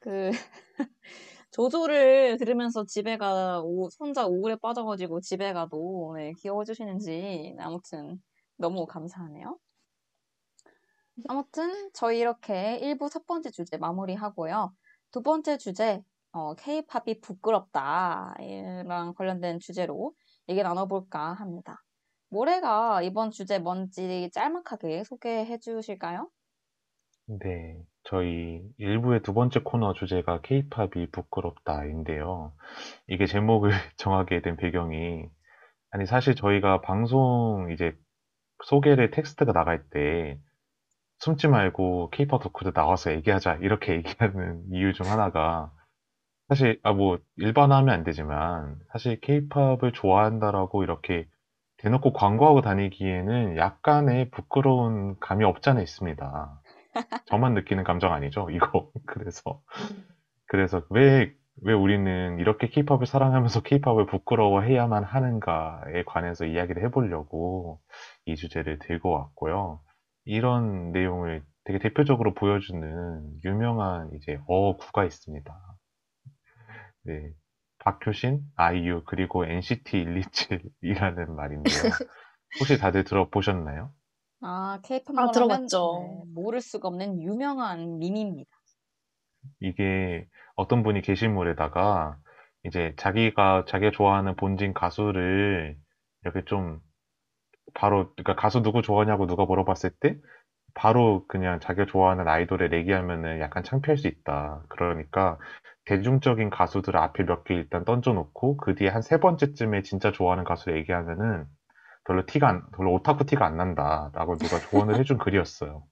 그 [laughs] 조조를 들으면서 집에 가, 오, 혼자 우울에 빠져가지고 집에 가도, 네, 귀여워주시는지, 아무튼, 너무 감사하네요. 아무튼, 저희 이렇게 1부 첫 번째 주제 마무리하고요. 두 번째 주제, 어, K-팝이 부끄럽다. 이랑 관련된 주제로 얘기 나눠볼까 합니다. 모래가 이번 주제 뭔지 짤막하게 소개해 주실까요? 네, 저희 1부의 두 번째 코너 주제가 K-팝이 부끄럽다인데요. 이게 제목을 [laughs] 정하게 된 배경이, 아니, 사실 저희가 방송 이제 소개를 텍스트가 나갈 때 숨지 말고 K-팝 덕후들 나와서 얘기하자 이렇게 [laughs] 얘기하는 이유 중 하나가 사실 아 뭐 일반화하면 안 되지만 사실 케이팝을 좋아한다라고 이렇게 대놓고 광고하고 다니기에는 약간의 부끄러운 감이 없지 않아 있습니다. 저만 느끼는 감정 아니죠, 이거. [laughs] 그래서 그래서 왜 왜 우리는 이렇게 케이팝을 사랑하면서 케이팝을 부끄러워해야만 하는가에 관해서 이야기를 해보려고 이 주제를 들고 왔고요. 이런 내용을 되게 대표적으로 보여주는 유명한 이제 어구가 있습니다. 네. 박효신, 아이유, 그리고 NCT 127이라는 말인데요. [laughs] 혹시 다들 들어보셨나요? 아, 케이팝 아, 들어봤죠. 네, 모를 수가 없는 유명한 밈입니다. 이게 어떤 분이 게시물에다가 이제 자기가 자기가 좋아하는 본진 가수를 이렇게 좀 바로 그러니까 가수 누구 좋아하냐고 누가 물어봤을 때 바로 그냥 자기가 좋아하는 아이돌을 얘기하면은 약간 창피할 수 있다. 그러니까 대중적인 가수들 앞에 몇 개 일단 던져놓고 그 뒤에 한 세 번째쯤에 진짜 좋아하는 가수를 얘기하면은 별로 티가 안, 별로 오타쿠 티가 안 난다라고 누가 조언을 해준 [laughs] 글이었어요.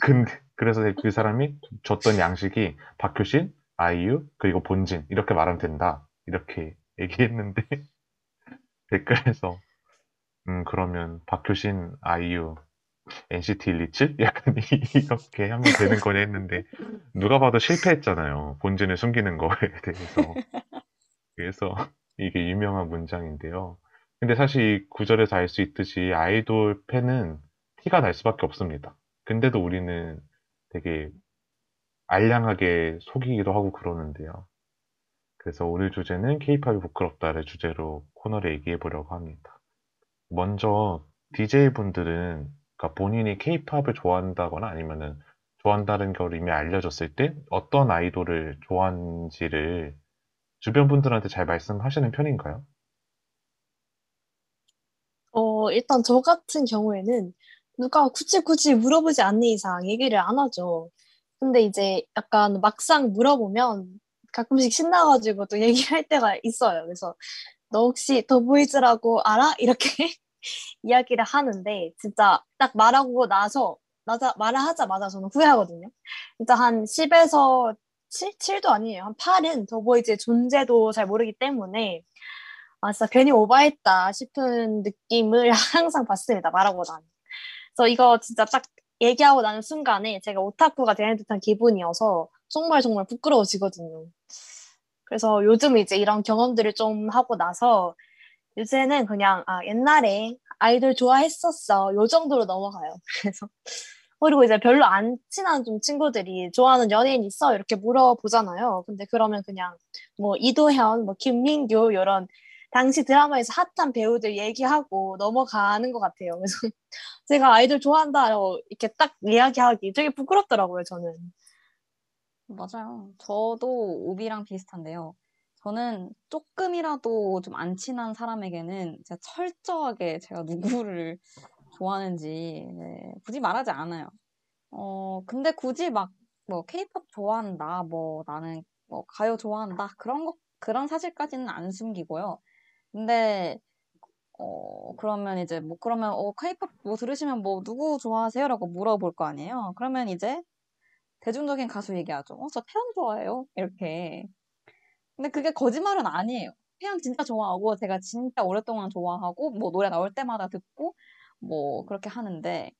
근데 그래서 그 사람이 줬던 양식이 박효신, 아이유, 그리고 본진 이렇게 말하면 된다. 이렇게 얘기했는데 [laughs] 댓글에서 음 그러면 박효신, 아이유, NCT 127? [laughs] 약간 이렇게 하면 되는 거냐 했는데 누가 봐도 실패했잖아요. 본진을 숨기는 거에 대해서. 그래서 이게 유명한 문장인데요. 근데 사실 이 구절에서 알 수 있듯이 아이돌 팬은 티가 날 수밖에 없습니다. 근데도 우리는 되게 알량하게 속이기도 하고 그러는데요. 그래서 오늘 주제는 케이팝이 부끄럽다를 주제로 코너를 얘기해 보려고 합니다. 먼저 DJ분들은 그러니까 본인이 케이팝을 좋아한다거나 아니면은 좋아한다는 걸 이미 알려졌을 때 어떤 아이돌을 좋아하는지를 주변 분들한테 잘 말씀하시는 편인가요? 어, 일단 저 같은 경우에는 누가 굳이 굳이 물어보지 않는 이상 얘기를 안 하죠. 근데 이제 약간 막상 물어보면 가끔씩 신나가지고 또 얘기할 때가 있어요. 그래서 너 혹시 더 보이즈라고 알아? 이렇게 [laughs] 이야기를 하는데 진짜 딱 말하고 나서 나자 말을 하자마자 저는 후회하거든요. 진짜 한 10에서 7? 7도 아니에요. 한 8은 더보이즈의 존재도 잘 모르기 때문에 아 진짜 괜히 오바했다 싶은 느낌을 [laughs] 항상 받습니다. 말하고 나면. 그래서 이거 진짜 딱 얘기하고 나는 순간에 제가 오타쿠가 되는 듯한 기분이어서 정말 정말 부끄러워지거든요. 그래서 요즘 이제 이런 경험들을 좀 하고 나서 요새는 그냥 아 옛날에 아이돌 좋아했었어 요 정도로 넘어가요. [laughs] 그래서 그리고 이제 별로 안 친한 좀 친구들이 좋아하는 연예인 있어 이렇게 물어보잖아요. 근데 그러면 그냥 뭐 이도현, 뭐 김민규 이런 당시 드라마에서 핫한 배우들 얘기하고 넘어가는 것 같아요. 그래서 [laughs] 제가 아이돌 좋아한다라고 이렇게 딱 이야기하기 되게 부끄럽더라고요, 저는. 맞아요. 저도 우비랑 비슷한데요. 저는 조금이라도 좀 안 친한 사람에게는 제가 철저하게 제가 누구를 [laughs] 좋아하는지 네, 굳이 말하지 않아요. 어, 근데 굳이 막 뭐 케이팝 좋아한다, 뭐 나는 뭐 가요 좋아한다 그런 거 그런 사실까지는 안 숨기고요. 근데 어 그러면 이제 뭐 그러면 어 케이팝 뭐 들으시면 뭐 누구 좋아하세요라고 물어볼 거 아니에요. 그러면 이제 대중적인 가수 얘기하죠. 어, 저 태연 좋아해요. 이렇게. 근데 그게 거짓말은 아니에요. 태연 진짜 좋아하고 제가 진짜 오랫동안 좋아하고 뭐 노래 나올 때마다 듣고 뭐 그렇게 하는데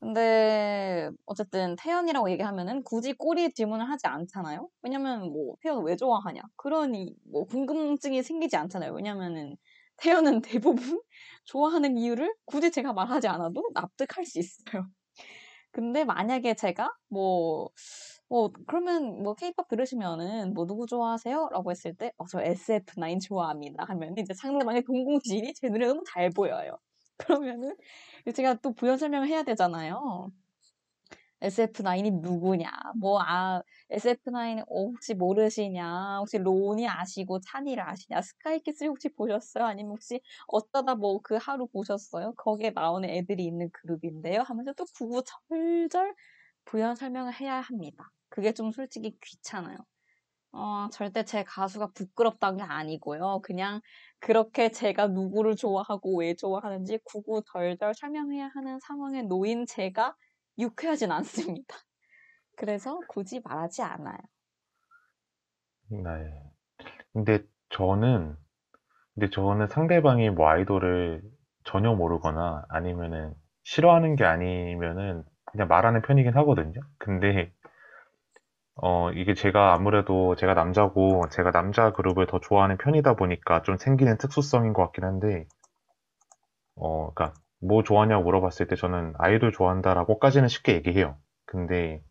근데 어쨌든 태연이라고 얘기하면은 굳이 꼬리 질문을 하지 않잖아요. 왜냐면 뭐 태연 왜 좋아하냐 그러니 뭐 궁금증이 생기지 않잖아요. 왜냐면은 태연은 [laughs] 대부분 좋아하는 이유를 굳이 제가 말하지 않아도 납득할 수 있어요. 근데 만약에 제가 뭐 뭐 그러면 뭐 케이팝 들으시면은 뭐 누구 좋아하세요? 라고 했을 때 어, 저 SF9 좋아합니다 하면 이제 상대방의 동공지진이 제 눈에 너무 잘 보여요. [laughs] 그러면은 제가 또 부연 설명을 해야 되잖아요. SF9이 누구냐? 뭐, 아, SF9 혹시 모르시냐? 혹시 로니 아시고 찬이를 아시냐? 스카이키스 혹시 보셨어요? 아니면 혹시 어쩌다 뭐 그 하루 보셨어요? 거기에 나오는 애들이 있는 그룹인데요? 하면서 또 구구절절 부연 설명을 해야 합니다. 그게 좀 솔직히 귀찮아요. 어, 절대 제 가수가 부끄럽다는 게 아니고요. 그냥 그렇게 제가 누구를 좋아하고 왜 좋아하는지 구구절절 설명해야 하는 상황에 놓인 제가 유쾌하진 [laughs] 않습니다. 그래서 굳이 말하지 않아요. 네. 근데 저는, 근데 저는 상대방이 뭐 아이돌을 전혀 모르거나 아니면은 싫어하는 게 아니면은 그냥 말하는 편이긴 하거든요. 근데, 어, 이게 제가 아무래도 제가 남자고 제가 남자 그룹을 더 좋아하는 편이다 보니까 좀 생기는 특수성인 것 같긴 한데, 어, 그러니까 뭐 좋아하냐고 물어봤을 때 저는 아이돌 좋아한다라고까지는 쉽게 얘기해요. 근데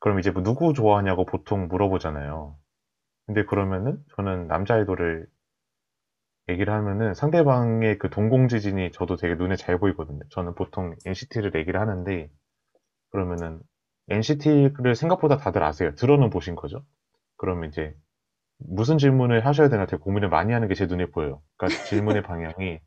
그럼 이제 뭐 누구 좋아하냐고 보통 물어보잖아요. 근데 그러면은 저는 남자 아이돌을 얘기를 하면은 상대방의 그 동공지진이 저도 되게 눈에 잘 보이거든요. 저는 보통 NCT를 얘기를 하는데 그러면은 NCT를 생각보다 다들 아세요. 들어는 보신 거죠. 그러면 이제 무슨 질문을 하셔야 되나 되게 고민을 많이 하는 게 제 눈에 보여요. 그러니까 질문의 방향이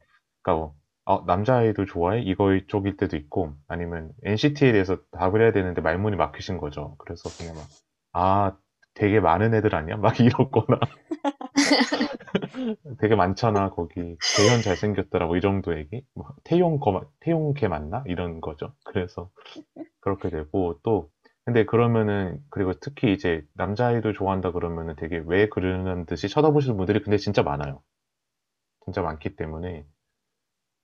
그러니까 어, 남자 아이돌 좋아해? 이거 쪽일 때도 있고, 아니면 NCT에 대해서 답을 해야 되는데 말문이 막히신 거죠. 그래서 그냥 막, 아, 되게 많은 애들 아니야? 막 [laughs] 이러거나. [laughs] 되게 많잖아, 거기. 재현 잘생겼더라고, 이 정도 얘기? 뭐, 태용 거, 태용 걔 맞나? 이런 거죠. 그래서 그렇게 되고, 또, 근데 그러면은, 그리고 특히 이제 남자 아이돌 좋아한다 그러면은 되게 왜 그러는 듯이 쳐다보시는 분들이 근데 진짜 많아요. 진짜 많기 때문에.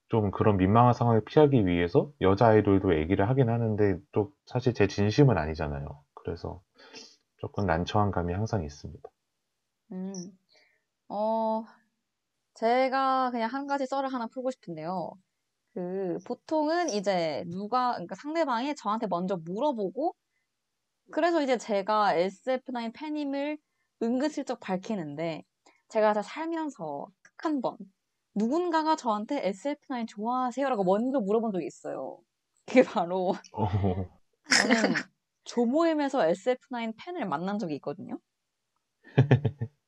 좀 그런 민망한 상황을 피하기 위해서 여자 아이돌도 얘기를 하긴 하는데 또 사실 제 진심은 아니잖아요. 그래서 조금 난처한 감이 항상 있습니다. 음, 어, 제가 그냥 한 가지 썰을 하나 풀고 싶은데요. 그, 보통은 이제 누가, 그러니까 상대방이 저한테 먼저 물어보고, 그래서 이제 제가 SF9 팬임을 은근슬쩍 밝히는데, 제가 살면서 딱한 번, 누군가가 저한테 SF9 좋아하세요? 라고 먼저 물어본 적이 있어요. 그게 바로 어, 저는 조모임에서 SF9 팬을 만난 적이 있거든요. [laughs]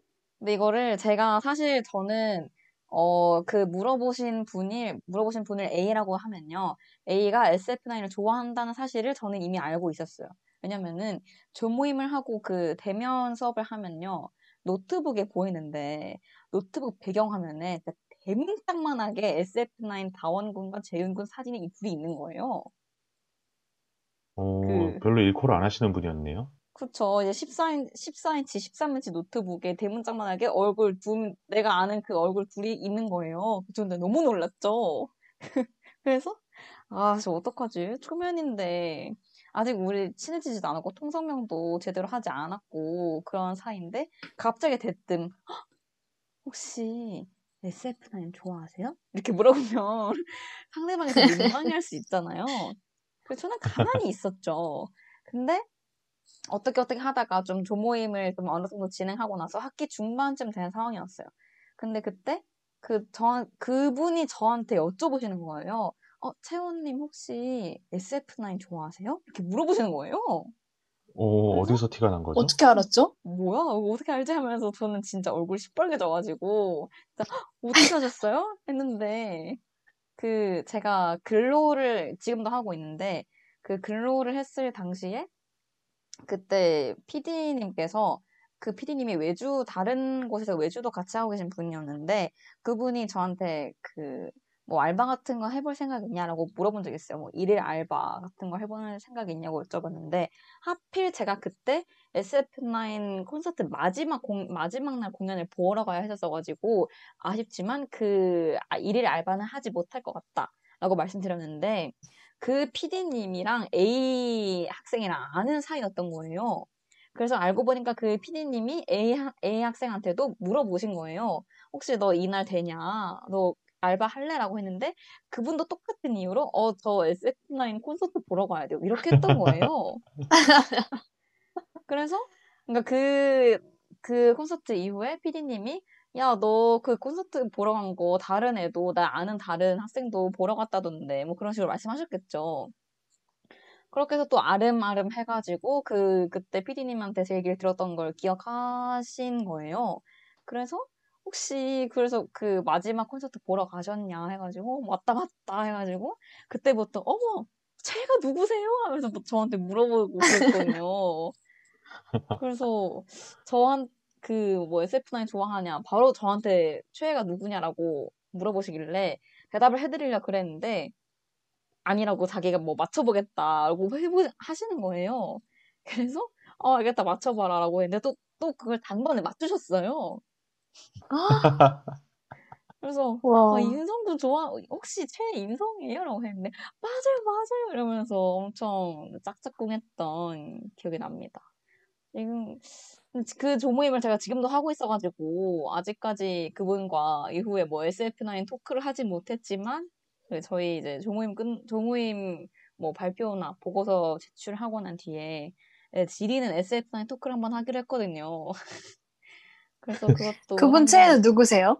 근데 이거를 제가 사실 저는 어, 그 물어보신 분이 물어보신 분을 A라고 하면요. A가 SF9을 좋아한다는 사실을 저는 이미 알고 있었어요. 왜냐면은 조모임을 하고 그 대면 수업을 하면요. 노트북에 보이는데 노트북 배경화면에 대문짝만하게 SF9 다원군과 재윤군 사진이 둘이 있는 거예요. 어, 그, 별로 일코를 안 하시는 분이었네요. 그쵸. 이제 14인, 14인치, 13인치 노트북에 대문짝만하게 얼굴 두, 내가 아는 그 얼굴 둘이 있는 거예요. 저는 너무 놀랐죠. [laughs] 그래서, 아, 저 어떡하지? 초면인데, 아직 우리 친해지지도 않았고, 통성명도 제대로 하지 않았고, 그런 사이인데, 갑자기 대뜸, 혹시 SF9 좋아하세요? 이렇게 물어보면 [laughs] 상대방이 더 민망해할 수 있잖아요. 그래서 저는 가만히 있었죠. 근데 어떻게 어떻게 하다가 좀 조모임을 좀 어느 정도 진행하고 나서 학기 중반쯤 된 상황이었어요. 근데 그때 그 저, 그분이 저한테 여쭤보시는 거예요. 어, 채원님 혹시 SF9 좋아하세요? 이렇게 물어보시는 거예요. 어, 그래서 어디서 티가 난 거죠? 어떻게 알았죠? 뭐야? 어떻게 알지? 하면서 저는 진짜 얼굴이 시뻘개져가지고, 진짜, 어떻게 하셨어요? 했는데, 그, 제가 근로를 지금도 하고 있는데, 그 근로를 했을 당시에, 그때 PD님께서, 그 PD님이 외주, 다른 곳에서 외주도 같이 하고 계신 분이었는데, 그분이 저한테 그, 뭐 알바 같은 거 해볼 생각 있냐라고 물어본 적 있어요. 뭐 일일 알바 같은 거 해보는 생각 있냐고 여쭤봤는데 하필 제가 그때 SF9 콘서트 마지막 공, 마지막 날 공연을 보러 가야 했었어가지고 아쉽지만 그 아, 일일 알바는 하지 못할 것 같다라고 말씀드렸는데 그 PD님이랑 A 학생이랑 아는 사이였던 거예요. 그래서 알고 보니까 그 PD님이 A, A 학생한테도 물어보신 거예요. 혹시 너 이날 되냐? 너 알바 할래라고 했는데 그분도 똑같은 이유로 어 저 SF9 콘서트 보러 가야 돼요. 이렇게 했던 거예요. [laughs] 그래서 그러니까 그, 그 콘서트 이후에 PD님이 야, 너 그 콘서트 보러 간 거 다른 애도 나 아는 다른 학생도 보러 갔다던데 뭐 그런 식으로 말씀하셨겠죠. 그렇게 해서 또 아름아름 해가지고 그 그때 PD님한테 제 얘기를 들었던 걸 기억하신 거예요. 그래서 혹시 그래서 그 마지막 콘서트 보러 가셨냐 해가지고 왔다 갔다 해가지고 그때부터 어머 쟤가 누구세요? 하면서 뭐 저한테 물어보고 그랬거든요. 그래서 저한 그 뭐 SF9 좋아하냐 바로 저한테 최애가 누구냐라고 물어보시길래 대답을 해드리려 그랬는데 아니라고 자기가 뭐 맞춰보겠다라고 해보 하시는 거예요. 그래서 어 알겠다 맞춰봐라라고 했는데 또 또 그걸 단번에 맞추셨어요. [laughs] 그래서 와. 아, 인성도 좋아 혹시 최애 인성이에요?라고 했는데 맞아요 맞아요 이러면서 엄청 짝짝꿍했던 기억이 납니다. 지금 그 조모임을 제가 지금도 하고 있어가지고 아직까지 그분과 이후에 뭐 SF9 토크를 하진 못했지만 그 저희 이제 조모임 끝 조모임 뭐 발표나 보고서 제출하고 난 뒤에 네, 지리는 SF9 토크를 한번 하기로 했거든요. [laughs] 그래서 그것도 그분 최애는 누구세요?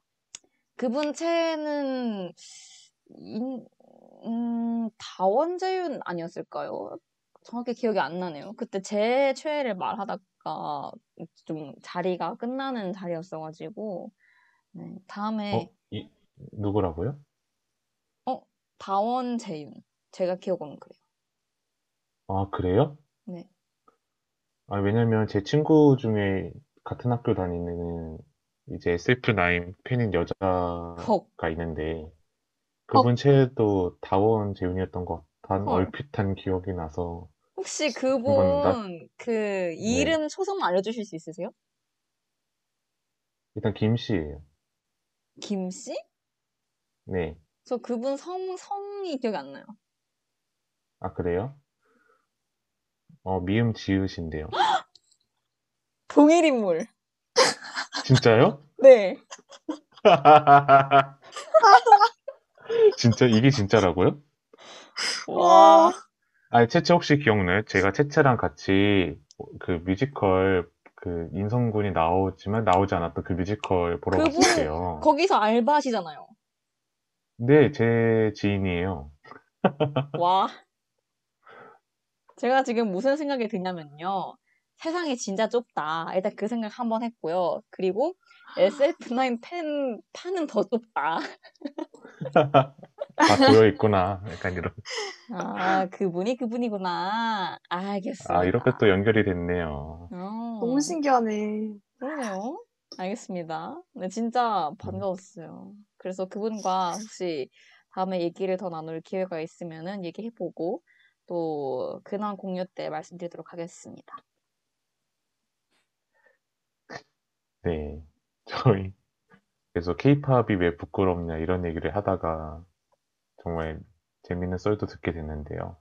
그분 최애는 인, 음, 다원재윤 아니었을까요? 정확히 기억이 안 나네요. 그때 제 최애를 말하다가 좀 자리가 끝나는 자리였어가지고 네, 다음에 어, 이, 누구라고요? 다원 재윤 제가 기억은 그래요. 아, 그래요? 네. 아, 왜냐면 제 친구 중에 같은 학교 다니는 이제 SF9 팬인 여자가 헉, 있는데 그분 최애도 다원 재윤이었던 것 같은 헐. 얼핏한 기억이 나서 혹시 그분 그 이름 초성 알려주실 수 있으세요? 일단 김 씨예요. 김 씨? 네. 저 그분 성 성이 기억이 안 나요. 아, 그래요? 어, 미음 지읒인데요. [gasps] 동일 인물. [laughs] 진짜요? 네. [laughs] 진짜 이게 진짜라고요? 와. 아니, 채채 혹시 기억나요? 제가 채채랑 같이 그 뮤지컬 그 인성군이 나오지만 나오지 않았던 그 뮤지컬 보러 그분 갔었대요. 거기서 알바시잖아요. 네, 제 지인이에요. [laughs] 와. 제가 지금 무슨 생각이 드냐면요. 세상이 진짜 좁다. 일단 그 생각 한번 했고요. 그리고 [gasps] SF9 팬, 판은 더 좁다. [laughs] 아, 보여 있구나. 약간 이런. 아, 그분이 그분이구나. 알겠습니다. 아, 이렇게 또 연결이 됐네요. 어, 너무 신기하네. 그러네요. 알겠습니다. 네, 진짜 반가웠어요. 그래서 그분과 혹시 다음에 얘기를 더 나눌 기회가 있으면은 얘기해보고 또 근황 공유 때 말씀드리도록 하겠습니다. 네. 저희 그래서 케이팝이 왜 부끄럽냐 이런 얘기를 하다가 정말 재밌는 썰도 듣게 됐는데요.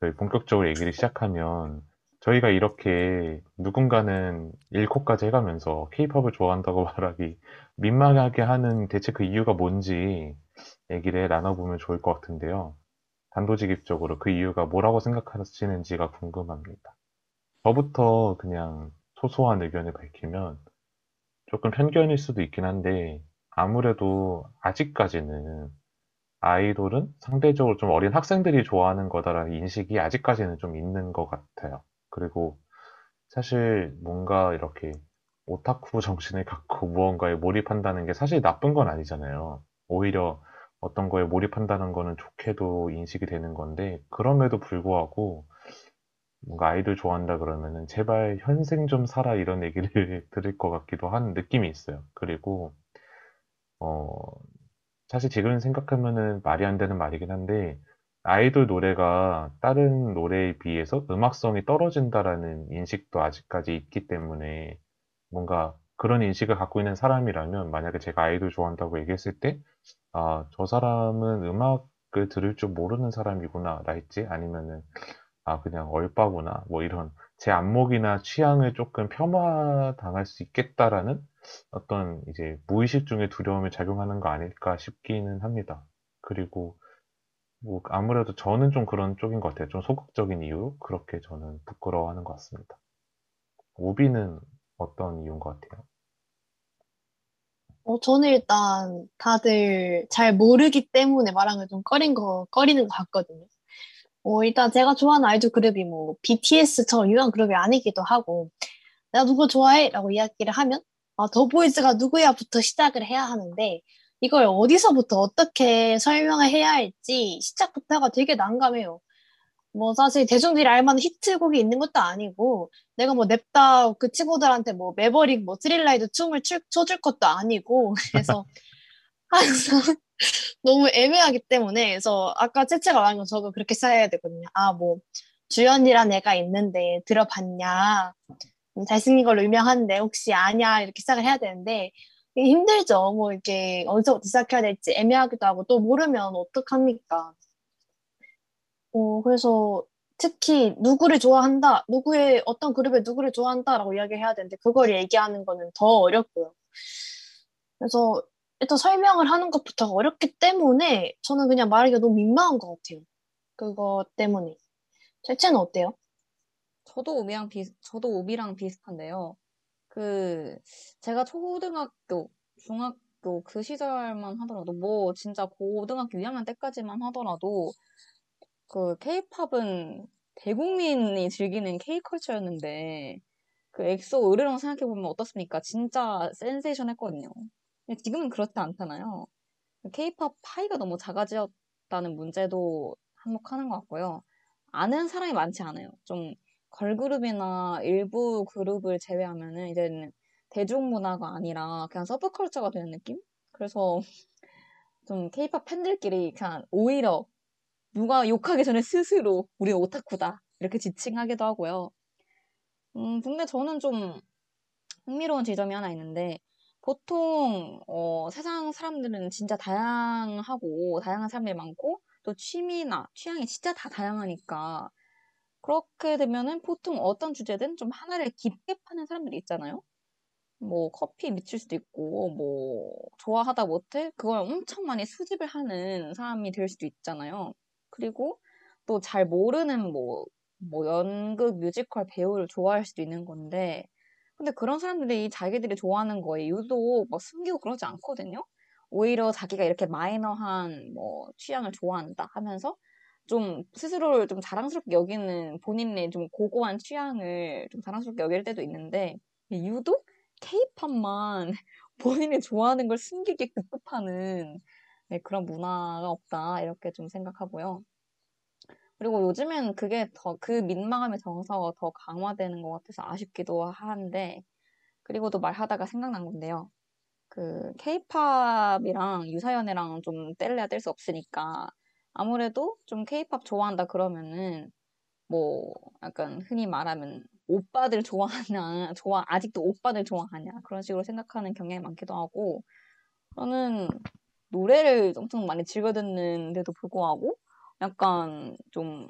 저희 본격적으로 얘기를 시작하면 저희가 이렇게 누군가는 1코까지 해가면서 케이팝을 좋아한다고 [laughs] 말하기 민망하게 하는 대체 그 이유가 뭔지 얘기를 나눠보면 좋을 것 같은데요. 단도직입적으로 그 이유가 뭐라고 생각하시는지가 궁금합니다. 저부터 그냥 소소한 의견을 밝히면 조금 편견일 수도 있긴 한데 아무래도 아직까지는 아이돌은 상대적으로 좀 어린 학생들이 좋아하는 거다라는 인식이 아직까지는 좀 있는 것 같아요. 그리고 사실 뭔가 이렇게 오타쿠 [laughs] 정신을 갖고 무언가에 몰입한다는 게 사실 나쁜 건 아니잖아요. 오히려 어떤 거에 몰입한다는 거는 좋게도 인식이 되는 건데 그럼에도 불구하고 뭔가 아이돌 좋아한다 그러면은 제발 현생 좀 살아 이런 얘기를 [laughs] 들을 것 같기도 한 느낌이 있어요. 그리고 어 사실 지금 생각하면은 말이 안 되는 말이긴 한데 아이돌 노래가 다른 노래에 비해서 음악성이 떨어진다라는 인식도 아직까지 있기 때문에 뭔가 그런 인식을 갖고 있는 사람이라면 만약에 제가 아이돌 좋아한다고 얘기했을 때 아, 저 사람은 음악을 들을 줄 모르는 사람이구나 라했지? 아니면은 아, 그냥 얼빠구나 뭐 이런 제 안목이나 취향을 조금 폄하당할 수 있겠다라는 어떤 이제 무의식 중에 두려움이 작용하는 거 아닐까 싶기는 합니다. 그리고 뭐 아무래도 저는 좀 그런 쪽인 것 같아요. 좀 소극적인 이유 그렇게 저는 부끄러워하는 것 같습니다. 우비는 어떤 이유인 것 같아요? 어, 저는 일단 다들 잘 모르기 때문에 말하는 좀 꺼린 거, 꺼리는 것 같거든요. 어, 일단 제가 좋아하는 아이돌 그룹이 뭐 BTS처럼 유명한 그룹이 아니기도 하고, 내가 누구 좋아해? 라고 이야기를 하면, 아, 더보이즈가 누구야부터 시작을 해야 하는데, 이걸 어디서부터 어떻게 설명을 해야 할지 시작부터가 되게 난감해요. 뭐 사실 대중들이 알만한 히트곡이 있는 것도 아니고 내가 뭐 냅다 그 친구들한테 뭐 매버릭 뭐 스릴라이드 춤을 출, 춰줄 것도 아니고 그래서 [laughs] 항상 너무 애매하기 때문에 그래서 아까 채채가 말한 건 저도 그렇게 써야 되거든요. 아 뭐 주연이란 애가 있는데 들어봤냐 음, 잘생긴 걸로 유명한데 혹시 아냐 이렇게 시작을 해야 되는데 힘들죠. 뭐 이렇게 어디서부터 시작해야 될지 애매하기도 하고 또 모르면 어떡합니까? 어, 그래서 특히 누구를 좋아한다, 누구의 어떤 그룹의 누구를 좋아한다라고 이야기해야 되는데 그걸 얘기하는 거는 더 어렵고요. 그래서 일단 설명을 하는 것부터 어렵기 때문에 저는 그냥 말하기가 너무 민망한 것 같아요. 그거 때문에. 실제는 어때요? 저도 우비랑 비슷, 저도 우비랑 비슷한데요. 그, 제가 초등학교, 중학교 그 시절만 하더라도, 뭐, 진짜 고등학교 2학년 때까지만 하더라도, 그, 케이팝은 대국민이 즐기는 K-culture였는데, 그 엑소 으르렁 생각해보면 어떻습니까? 진짜 센세이션 했거든요. 지금은 그렇지 않잖아요. 케이팝 파이가 너무 작아졌다는 문제도 한몫하는 것 같고요. 아는 사람이 많지 않아요. 좀 걸그룹이나 일부 그룹을 제외하면은 이제는 대중문화가 아니라 그냥 subculture가 되는 느낌? 그래서 [laughs] 좀 케이팝 팬들끼리 그냥 오히려 누가 욕하기 전에 스스로 우리 오타쿠다 이렇게 지칭하기도 하고요. 음, 근데 저는 좀 흥미로운 지점이 하나 있는데 보통 어, 세상 사람들은 진짜 다양하고 다양한 사람들이 많고 또 취미나 취향이 진짜 다 다양하니까 그렇게 되면은 보통 어떤 주제든 좀 하나를 깊게 파는 사람들이 있잖아요. 뭐 커피 미칠 수도 있고 뭐 좋아하다 못해 그걸 엄청 많이 수집을 하는 사람이 될 수도 있잖아요. 그리고 또 잘 모르는 뭐, 뭐 연극 뮤지컬 배우를 좋아할 수도 있는 건데 근데 그런 사람들이 자기들이 좋아하는 거에 유독 막 숨기고 그러지 않거든요. 오히려 자기가 이렇게 마이너한 뭐 취향을 좋아한다 하면서 좀 스스로를 좀 자랑스럽게 여기는 본인의 좀 고고한 취향을 좀 자랑스럽게 여길 때도 있는데 유독 케이팝만 [laughs] 본인이 좋아하는 걸 숨기게 급급하는 네, 그런 문화가 없다 이렇게 좀 생각하고요. 그리고 요즘엔 그게 더 그 민망함의 정서가 더 강화되는 것 같아서 아쉽기도 한데 그리고 또 말하다가 생각난 건데요. 그 케이팝이랑 유사연애랑 좀 뗄래야 뗄 수 없으니까 아무래도 좀 케이팝 좋아한다 그러면은 뭐 약간 흔히 말하면 오빠들 좋아하냐, [laughs] 좋아 아직도 오빠들 좋아하냐 그런 식으로 생각하는 경향이 많기도 하고 저는 노래를 엄청 많이 즐겨 듣는데도 불구하고 약간 좀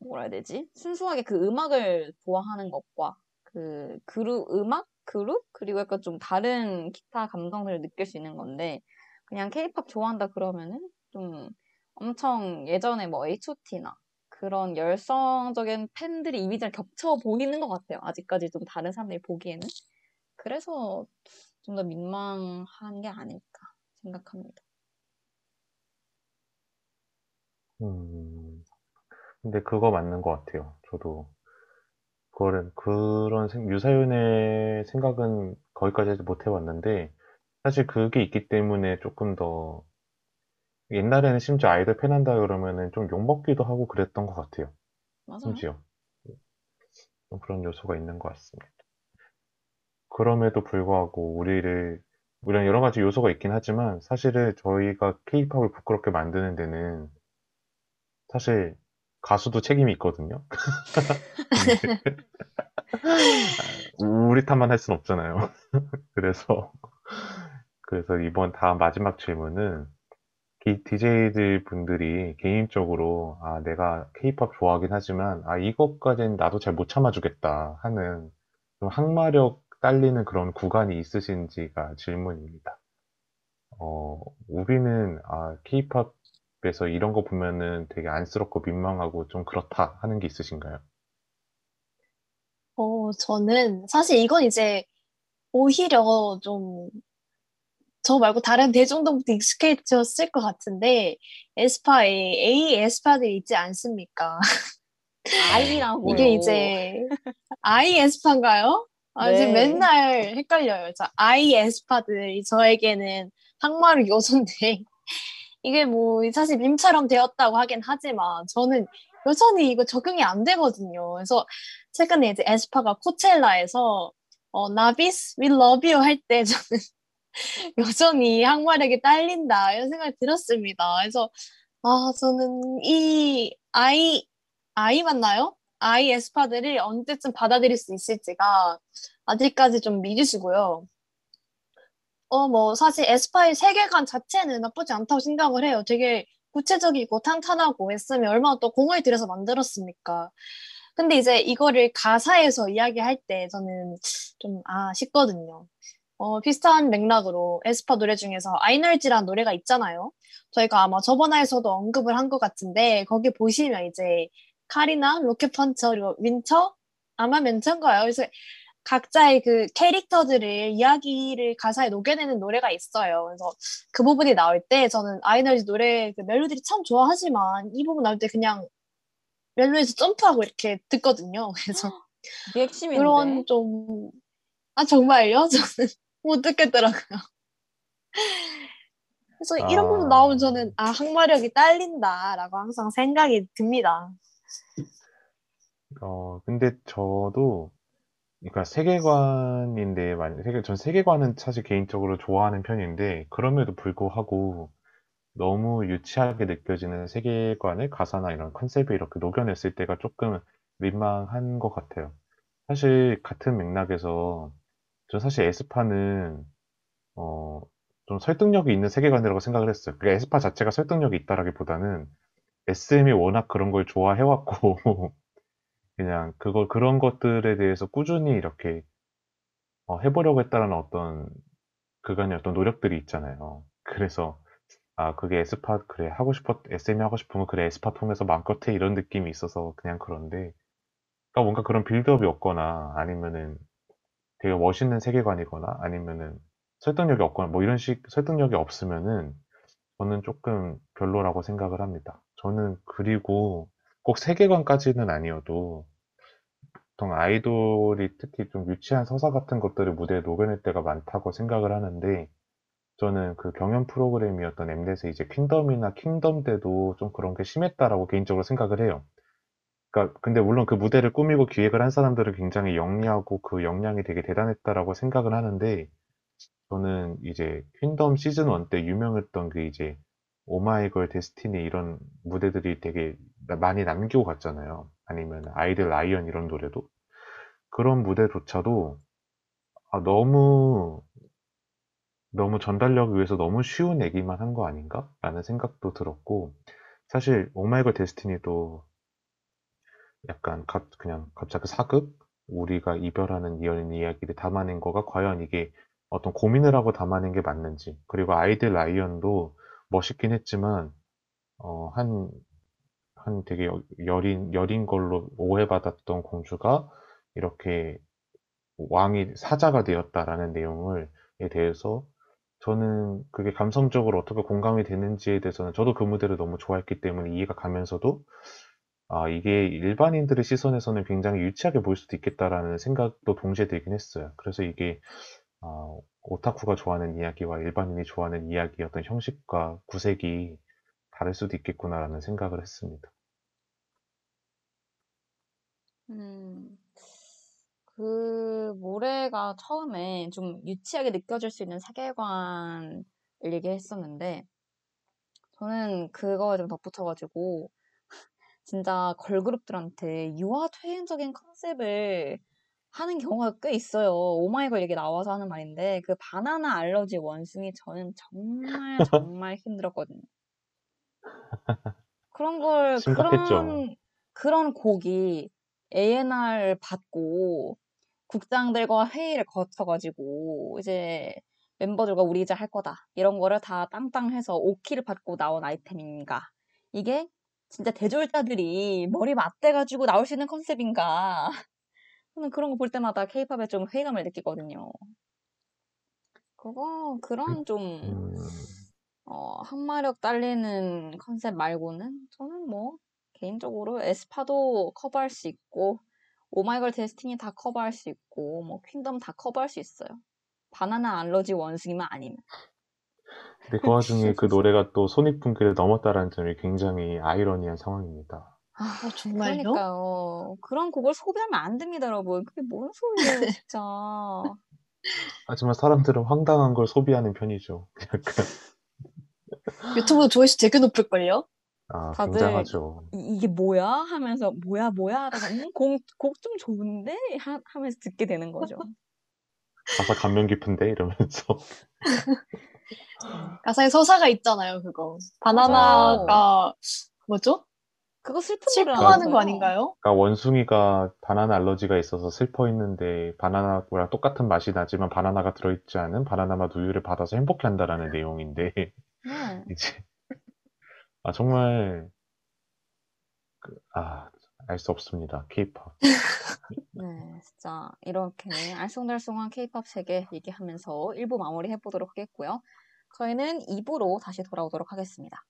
뭐라 해야 되지? 순수하게 그 음악을 좋아하는 것과 그 그룹 음악 그룹 그리고 약간 좀 다른 기타 감성들을 느낄 수 있는 건데 그냥 케이팝 좋아한다 그러면은 좀 엄청 예전에 뭐 H.O.T나 그런 열성적인 팬들이 이미지를 겹쳐 보이는 것 같아요. 아직까지 좀 다른 사람들이 보기에는. 그래서 좀 더 민망한 게 아닐까 생각합니다. 음, 근데 그거 맞는 것 같아요. 저도 그거는 그런 생- 유사연의 생각은 거기까지 못 해봤는데 사실 그게 있기 때문에 조금 더 옛날에는 심지어 아이돌 팬한다 그러면은 좀 욕먹기도 하고 그랬던 것 같아요. 맞아요. 심지어 좀 그런 요소가 있는 것 같습니다. 그럼에도 불구하고 우리를 우리는 여러 가지 요소가 있긴 하지만 사실은 저희가 케이팝을 부끄럽게 만드는 데는 사실 가수도 책임이 있거든요. [laughs] 우리 탓만 할 순 없잖아요. [laughs] 그래서 그래서 이번 다음 마지막 질문은 DJ들 분들이 개인적으로 아 내가 케이팝 좋아하긴 하지만 아 이것까지는 나도 잘 못 참아주겠다 하는 좀 항마력 딸리는 그런 구간이 있으신지가 질문입니다. 어, 우비는 아 케이팝에서 이런 거 보면은 되게 안쓰럽고 민망하고 좀 그렇다 하는 게 있으신가요? 어, 어, 저는 사실 이건 이제 오히려 좀 저 말고 다른 대중들부터 익숙해졌을 것 같은데 에스파에 A 에스파들이 있지 않습니까? [laughs] 아이라고요. 이게 이제 I 에스파인가요? 아, 네. 지금 맨날 헷갈려요. 저 I 에스파들이 저에게는 항마루 요소인데 이게 뭐 사실 밈처럼 되었다고 하긴 하지만 저는 여전히 이거 적응이 안 되거든요. 그래서 최근에 이제 에스파가 코첼라에서 어, 나비스, we love you 할 때 저는 [laughs] 여전히 항마력이 딸린다 이런 생각이 들었습니다. 그래서 아 저는 이 아이 아이 맞나요? 아이 에스파들을 언제쯤 받아들일 수 있을지가 아직까지 좀 미지수고요. 어, 뭐, 사실 에스파의 세계관 자체는 나쁘지 않다고 생각을 해요. 되게 구체적이고 탄탄하고 했으면 얼마나 또 공을 들여서 만들었습니까? 근데 이제 이거를 가사에서 이야기할 때 저는 좀 아쉽거든요. 어, 비슷한 맥락으로 에스파 노래 중에서 aenergy라는 노래가 있잖아요. 저희가 아마 저번 화에서도 언급을 한 것 같은데 거기 보시면 이제 카리나, rocket puncher, 그리고 윈터 armamenter인가요? 그래서 각자의 그 캐릭터들을 이야기를 가사에 녹여내는 노래가 있어요. 그래서 그 부분이 나올 때 저는 아이널지 노래 그 멜로디를 참 좋아하지만 이 부분 나올 때 그냥 멜로디에서 점프하고 이렇게 듣거든요. 그래서. [gasps] 그런 좀, 아, 정말요? [laughs] 저는 못 듣겠더라고요. 그래서 이런 아. 부분 나오면 저는, 아, 항마력이 딸린다라고 항상 생각이 듭니다. 어, 근데 저도, 그러니까 세계관인데, 만 세계, 전 세계관은 사실 개인적으로 좋아하는 편인데, 그럼에도 불구하고 너무 유치하게 느껴지는 세계관을 가사나 이런 컨셉에 이렇게 녹여냈을 때가 조금 민망한 것 같아요. 사실 같은 맥락에서, 저 사실 에스파는, 어, 좀 설득력이 있는 세계관이라고 생각을 했어요. 그러니까 에스파 자체가 설득력이 있다라기보다는 SM이 워낙 그런 걸 좋아해 왔고, [laughs] 그냥 그걸 그런 것들에 대해서 꾸준히 이렇게 어, 해보려고 했다라는 어떤 그간의 어떤 노력들이 있잖아요. 그래서 아 그게 에스파 그래 하고 싶었 SM이 하고 싶은 거 그래 에스파 통해서 마음껏 해 이런 느낌이 있어서 그냥 그런데 그러니까 뭔가 그런 빌드업이 없거나 아니면은 되게 멋있는 세계관이거나 아니면은 설득력이 없거나 뭐 이런 식 설득력이 없으면은 저는 조금 별로라고 생각을 합니다. 저는 그리고 꼭 세계관까지는 아니어도 보통 아이돌이 특히 좀 유치한 서사 같은 것들을 무대에 녹여낼 때가 많다고 생각을 하는데 저는 그 경연 프로그램이었던 엠넷의 이제 퀸덤이나 킹덤 때도 좀 그런 게 심했다라고 개인적으로 생각을 해요. 그러니까 근데 물론 그 무대를 꾸미고 기획을 한 사람들은 굉장히 영리하고 그 역량이 되게 대단했다라고 생각을 하는데 저는 이제 퀸덤 시즌 1 때 유명했던 그 이제 오마이걸 데스티니 이런 무대들이 되게 많이 남기고 갔잖아요. 아니면 아이들 라이언 이런 노래도 그런 무대조차도 아, 너무 너무 전달력을 위해서 너무 쉬운 얘기만 한 거 아닌가? 라는 생각도 들었고 사실 오마이걸 데스티니도 약간 갑- 그냥 갑자기 사극? 우리가 이별하는 이런 이야기를 담아낸 거가 과연 이게 어떤 고민을 하고 담아낸 게 맞는지. 그리고 아이들 라이언도 멋있긴 했지만 어, 한, 한 되게 여- 여린, 여린 걸로 오해받았던 공주가 이렇게 왕이 사자가 되었다라는 내용을, 에 대해서 저는 그게 감성적으로 어떻게 공감이 되는지에 대해서는 저도 그 무대를 너무 좋아했기 때문에 이해가 가면서도 아, 이게 일반인들의 시선에서는 굉장히 유치하게 보일 수도 있겠다라는 생각도 동시에 들긴 했어요. 그래서 이게 아, 오타쿠가 좋아하는 이야기와 일반인이 좋아하는 이야기 어떤 형식과 구색이 다를 수도 있겠구나라는 생각을 했습니다. 음, 그 모래가 처음에 좀 유치하게 느껴질 수 있는 세계관을 얘기했었는데 저는 그거에 좀 덧붙여 가지고 진짜 걸그룹들한테 유아퇴행적인 컨셉을 하는 경우가 꽤 있어요. 오마이걸 얘기 나와서 하는 말인데 그 바나나 알러지 원숭이 저는 정말 [laughs] 정말 힘들었거든요. 그런 걸 심각했죠. 그런 그런 곡이 A&R 받고 국장들과 회의를 거쳐가지고 이제 멤버들과 우리 이제 할 거다 이런 거를 다 땅땅해서 오키를 받고 나온 아이템인가 이게 진짜 대졸자들이 머리 맞대가지고 나올 수 있는 컨셉인가 [laughs] 저는 그런 거 볼 때마다 케이팝에 좀 회의감을 느끼거든요. 그거 그런 좀 음, 어, 항마력 딸리는 컨셉 말고는 저는 뭐 개인적으로 에스파도 커버할 수 있고 오마이걸 데스티니 다 커버할 수 있고 뭐 퀸덤 다 커버할 수 있어요. 바나나 알러지 원숭이만 아니면. 근데 그 와중에 그 노래가 또 손익분기를 넘었다라는 점이 굉장히 아이러니한 상황입니다. 아, 어, 정말요? 그러니까요. 그런 곡을 소비하면 안 됩니다, 여러분. 그게 뭔 소리예요, [laughs] 진짜. 하지만 사람들은 황당한 걸 소비하는 편이죠. [laughs] 약간, 유튜브 조회수 되게 높을걸요? 아, 다들 굉장하죠. 이, 게 뭐야? 하면서 뭐야 뭐야 하다가 음, 곡좀 좋은데? 하, 하면서 듣게 되는 거죠. 가사 감명 깊은데? 이러면서. [laughs] 가사에 서사가 있잖아요, 그거. 바나나가 뭐죠? 그거 슬픈. 슬퍼하는 거 아닌가요? 그러니까 원숭이가 바나나 알러지가 있어서 슬퍼 했는데 바나나랑 똑같은 맛이 나지만 바나나가 들어있지 않은 바나나 맛 우유를 받아서 행복해한다라는 내용인데 네. [laughs] 이제 아 정말 그, 아, 알 수 없습니다. 케이팝. [laughs] 네, 진짜 이렇게 알쏭달쏭한 케이팝 세계 얘기하면서 1부 마무리 해보도록 하겠고요. 저희는 2부로 다시 돌아오도록 하겠습니다.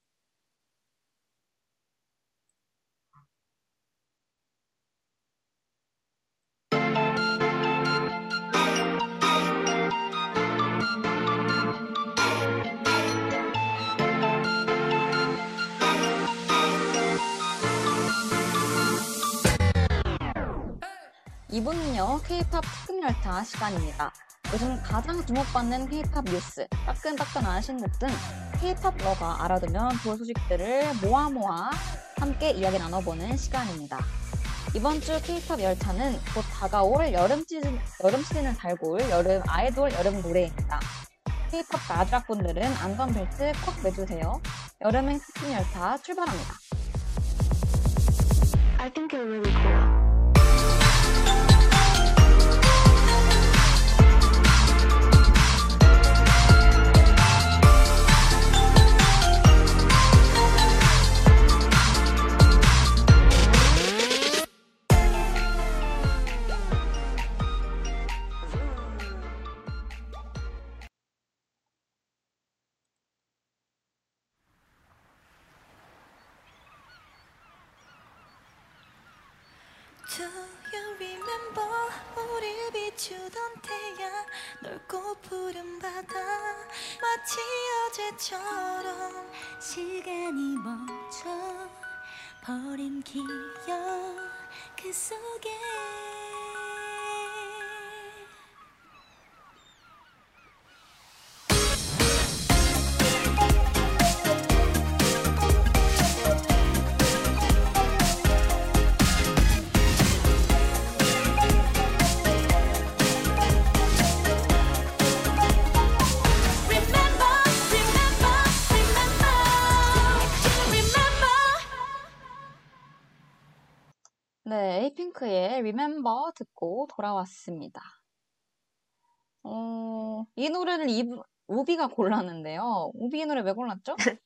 이분은요 K-팝 특급열차 시간입니다. 요즘 가장 주목받는 K-팝 뉴스, 따끈따끈한 신곡 등 K-팝 러가 알아두면 좋을 소식들을 모아 모아 함께 이야기 나눠보는 시간입니다. 이번 주 K-팝 열차는 곧 다가올 여름 시즌, 여름 시즌을 달고 올 여름 아이돌 여름 노래입니다. K-팝 가족분들은 안전벨트 꼭 매주세요. 여름행 특급 열차 출발합니다. I think you're really cool. 어제처럼 시간이 멈춰 버린 기억 그 속에 핑크의 Remember 듣고 돌아왔습니다. 어, 이 노래를 이, 우비가 골랐는데요. 우비 이 노래 왜 골랐죠? [laughs]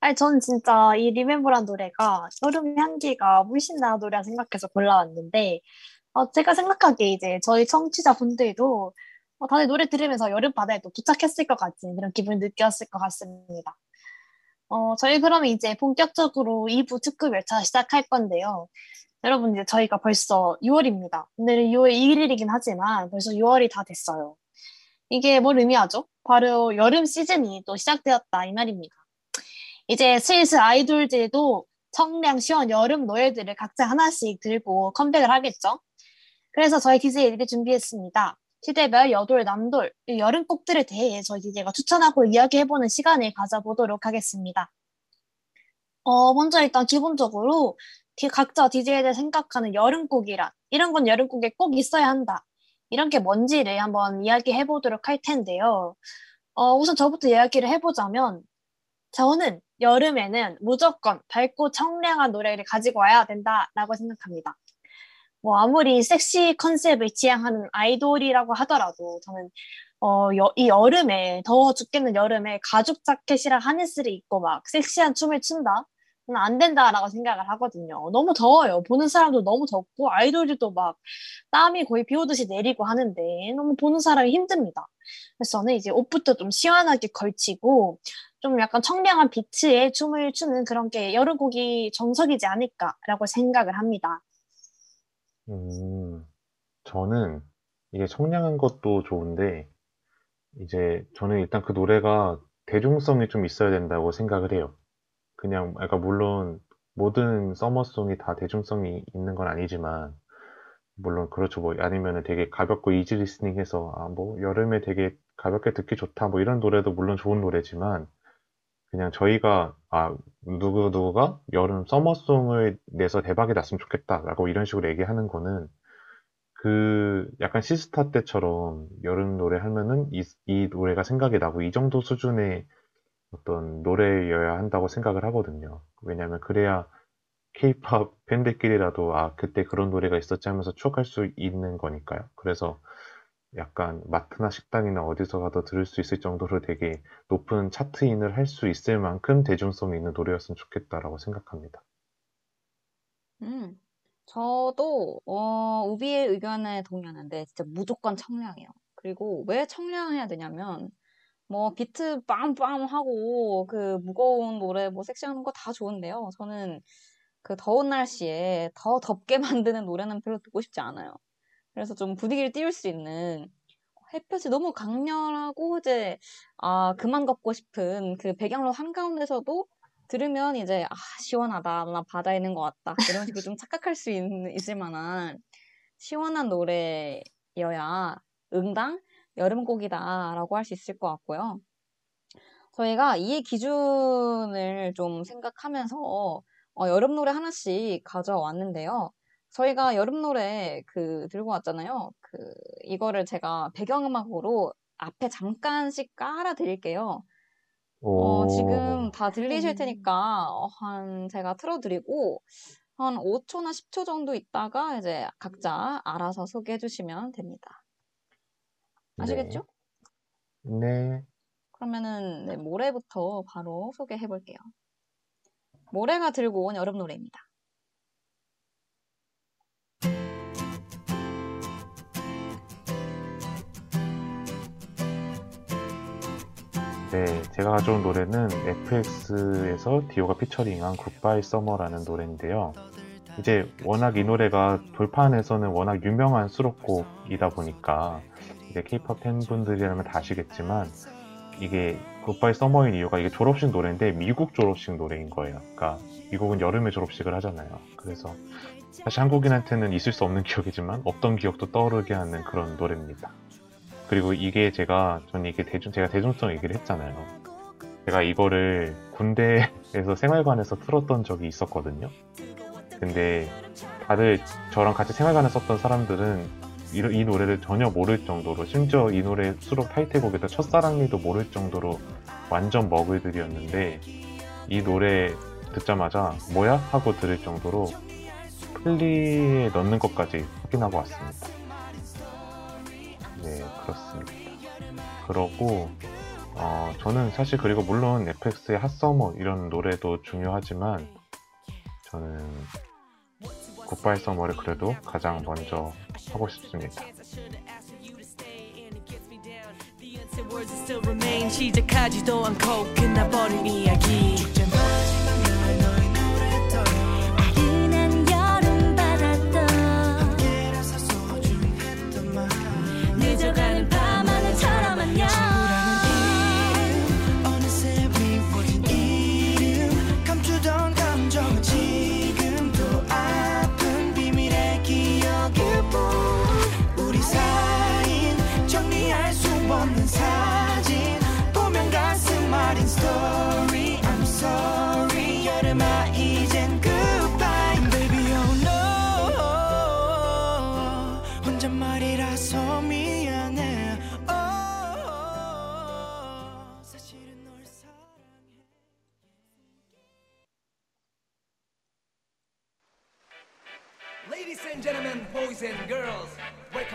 아니, 저는 진짜 이 리멤버란 노래가 여름 향기가 물씬 나는 노래라 생각해서 골라왔는데, 어, 제가 생각하기에 이제 저희 청취자분들도 어, 다들 노래 들으면서 여름 바다에 또 도착했을 것 같은 그런 기분을 느꼈을 것 같습니다. 어, 저희 그러면 이제 본격적으로 2부 특급 열차 시작할 건데요. 여러분 이제 저희가 벌써 6월입니다. 오늘은 6월 2일이긴 하지만 벌써 6월이 다 됐어요. 이게 뭘 의미하죠? 바로 여름 시즌이 또 시작되었다 이 말입니다. 이제 슬슬 아이돌들도 청량 시원 여름 노래들을 각자 하나씩 들고 컴백을 하겠죠. 그래서 저희 DJ들이 준비했습니다. 시대별 여돌, 남돌, 이 여름곡들에 대해 저희 DJ가 추천하고 이야기해보는 시간을 가져보도록 하겠습니다. 어, 먼저 일단 기본적으로 디- 각자 DJ들 생각하는 여름곡이란 이런 건 여름곡에 꼭 있어야 한다. 이런 게 뭔지를 한번 이야기해 보도록 할 텐데요. 어, 우선 저부터 이야기를 해보자면 저는 여름에는 무조건 밝고 청량한 노래를 가지고 와야 된다라고 생각합니다. 뭐 아무리 섹시 컨셉을 지향하는 아이돌이라고 하더라도 저는 어, 여, 이 여름에 더워 죽겠는 여름에 가죽 자켓이랑 하네스를 입고 막 섹시한 춤을 춘다? 안 된다라고 생각을 하거든요. 너무 더워요. 보는 사람도 너무 덥고 아이돌들도 막 땀이 거의 비 오듯이 내리고 하는데 너무 보는 사람이 힘듭니다. 그래서 저는 이제 옷부터 좀 시원하게 걸치고 좀 약간 청량한 비트에 춤을 추는 그런 게 여름곡이 정석이지 않을까라고 생각을 합니다. 음, 저는 이게 청량한 것도 좋은데, 이제 저는 일단 그 노래가 대중성이 좀 있어야 된다고 생각을 해요. 그냥, 그러니까 물론 모든 summer song이 다 대중성이 있는 건 아니지만, 물론 그렇죠. 뭐 아니면은 되게 가볍고 easy listening해서 아, 뭐 여름에 되게 가볍게 듣기 좋다. 뭐 이런 노래도 물론 좋은 노래지만, 그냥 저희가 아 누구 누구가 여름 summer song을 내서 대박이 났으면 좋겠다라고 이런 식으로 얘기하는 거는 그 약간 시스타 때처럼 여름 노래 하면은 이, 이 노래가 생각이 나고 이 정도 수준의 어떤 노래여야 한다고 생각을 하거든요. 왜냐하면 그래야 케이팝 팬들끼리라도 아 그때 그런 노래가 있었지 하면서 추억할 수 있는 거니까요. 그래서 약간 마트나 식당이나 어디서 가도 들을 수 있을 정도로 되게 높은 차트인을 할 수 있을 만큼 대중성이 있는 노래였으면 좋겠다라고 생각합니다. 음, 저도 어, 우비의 의견에 동의하는데 진짜 무조건 청량해요. 그리고 왜 청량해야 되냐면 뭐 비트 빵빵 하고 그 무거운 노래 뭐 섹시한 거 다 좋은데요. 저는 그 더운 날씨에 더 덥게 [laughs] 만드는 노래는 별로 듣고 싶지 않아요. 그래서 좀 분위기를 띄울 수 있는 햇볕이 너무 강렬하고 이제 아 그만 걷고 싶은 그 배경로 한가운데서도 들으면 이제 아 시원하다 나 바다에 있는 것 같다 이런 식으로 좀 착각할 수 있, 있을 만한 시원한 노래여야 응당 여름곡이다라고 할 수 있을 것 같고요. 저희가 이 기준을 좀 생각하면서 어, 여름 노래 하나씩 가져왔는데요. 저희가 여름 노래 그 들고 왔잖아요. 그 이거를 제가 배경음악으로 앞에 잠깐씩 깔아 드릴게요. 어, 지금 오, 다 들리실 음. 테니까 어, 한 제가 틀어드리고 한 5초나 10초 정도 있다가 이제 각자 알아서 소개해 주시면 됩니다. 네, 아시겠죠? 네, 그러면은 네, 모래부터 바로 소개해 볼게요. 모래가 들고 온 여름 노래입니다. 네, 제가 가져온 노래는 FX에서 디오가 피처링한 굿바이 서머라는 노래인데요. 이제 워낙 이 노래가 돌판에서는 워낙 유명한 수록곡이다 보니까 이제 케이팝 팬분들이라면 다 아시겠지만 이게 굿바이 서머인 이유가 이게 졸업식 노래인데 미국 졸업식 노래인 거예요. 그러니까 미국은 여름에 졸업식을 하잖아요. 그래서 사실 한국인한테는 있을 수 없는 [laughs] 기억이지만 없던 기억도 떠오르게 하는 그런 노래입니다. 그리고 이게 제가 전 이게 대중 제가 대중성 얘기를 했잖아요. 제가 이거를 군대에서 [laughs] 생활관에서 틀었던 적이 있었거든요. 근데 다들 저랑 같이 생활관에 썼던 사람들은 이, 이 노래를 전혀 모를 정도로 심지어 이 노래 수록 타이틀곡에서 첫사랑니도 모를 정도로 완전 머글들이었는데 이 노래 듣자마자 뭐야? 하고 들을 정도로 플리에 넣는 것까지 확인하고 왔습니다. 네, 그렇습니다. 그러고 어, 저는 사실 그리고 물론 FX의 핫서머 이런 노래도 중요하지만 저는 굿바이 서머를 그래도 가장 먼저 하고 싶습니다.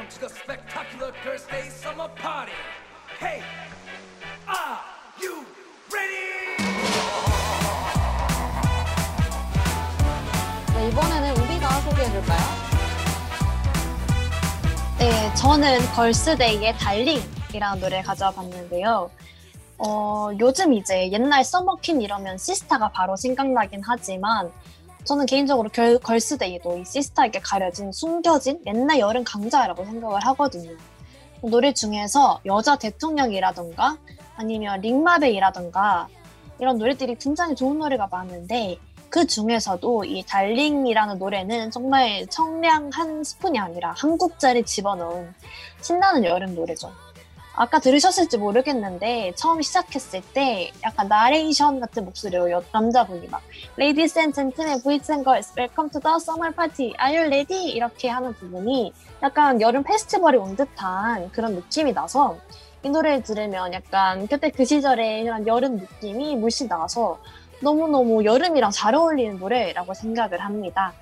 to the spectacular Girl's Day summer party. Hey, are you ready? 네, 이번에는 우리가 소개해줄까요? 네, 저는 걸스데이의 Darling이라는 노래 가져봤는데요. 어, 요즘 이제 옛날 summer queen 이러면 시스타가 바로 생각나긴 하지만 저는 개인적으로 결, 걸스데이도 이 시스타에게 가려진 숨겨진 옛날 여름 강자라고 생각을 하거든요. 노래 중에서 여자 대통령이라던가 아니면 Ring My Bell이라던가 이런 노래들이 굉장히 좋은 노래가 많은데 그 중에서도 이 Darling이라는 노래는 정말 청량 한 스푼이 아니라 한 국자를 집어넣은 신나는 여름 노래죠. 아까 들으셨을지 모르겠는데 처음 시작했을 때 약간 나레이션 같은 목소리로 여- 남자분이 막 Ladies and gentlemen, boys and girls, welcome to the summer party. Are you ready? 이렇게 하는 부분이 약간 여름 페스티벌이 온 듯한 그런 느낌이 나서 이 노래를 들으면 약간 그때 그 시절의 그런 여름 느낌이 물씬 나서 너무너무 여름이랑 잘 어울리는 노래라고 생각을 합니다.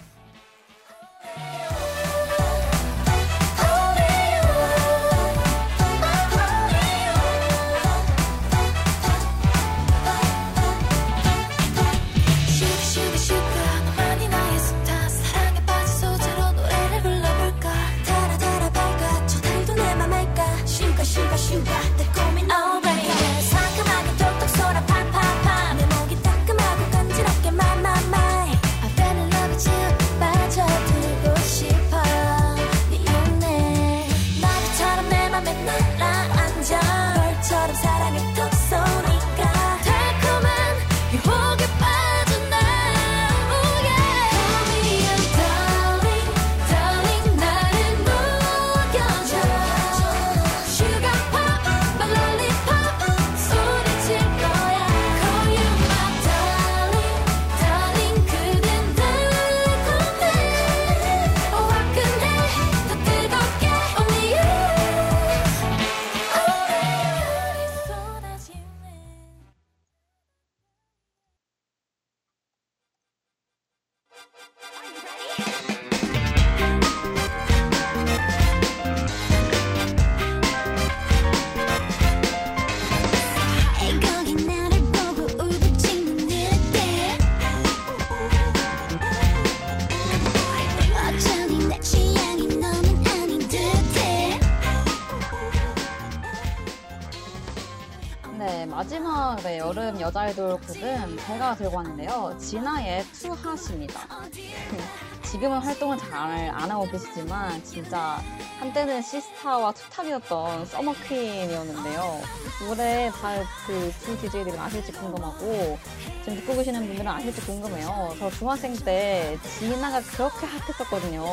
여름 여자 아이돌 곡은 제가 들고 왔는데요. 진아의 투핫입니다. [laughs] 지금은 활동을 잘 안 하고 계시지만 진짜 한때는 시스타와 투탑이었던 서머퀸이었는데요. 노래 다그두 DJ들이 아실지 궁금하고 지금 듣고 계시는 분들은 아실지 궁금해요. 저 중학생 때 진아가 그렇게 핫했었거든요.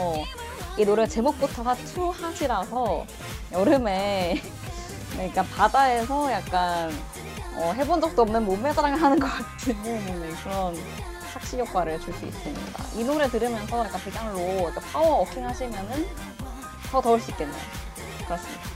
이 노래 제목부터가 투핫이라서 여름에 [laughs] 그러니까 바다에서 약간 어, 해본 적도 없는 몸매 자랑을 하는 것 같은 네, 그런 착시 효과를 줄 수 있습니다. 이 노래 들으면서 약간 배경으로 power walking 하시면은 더 더울 수 있겠네요. 그렇습니다.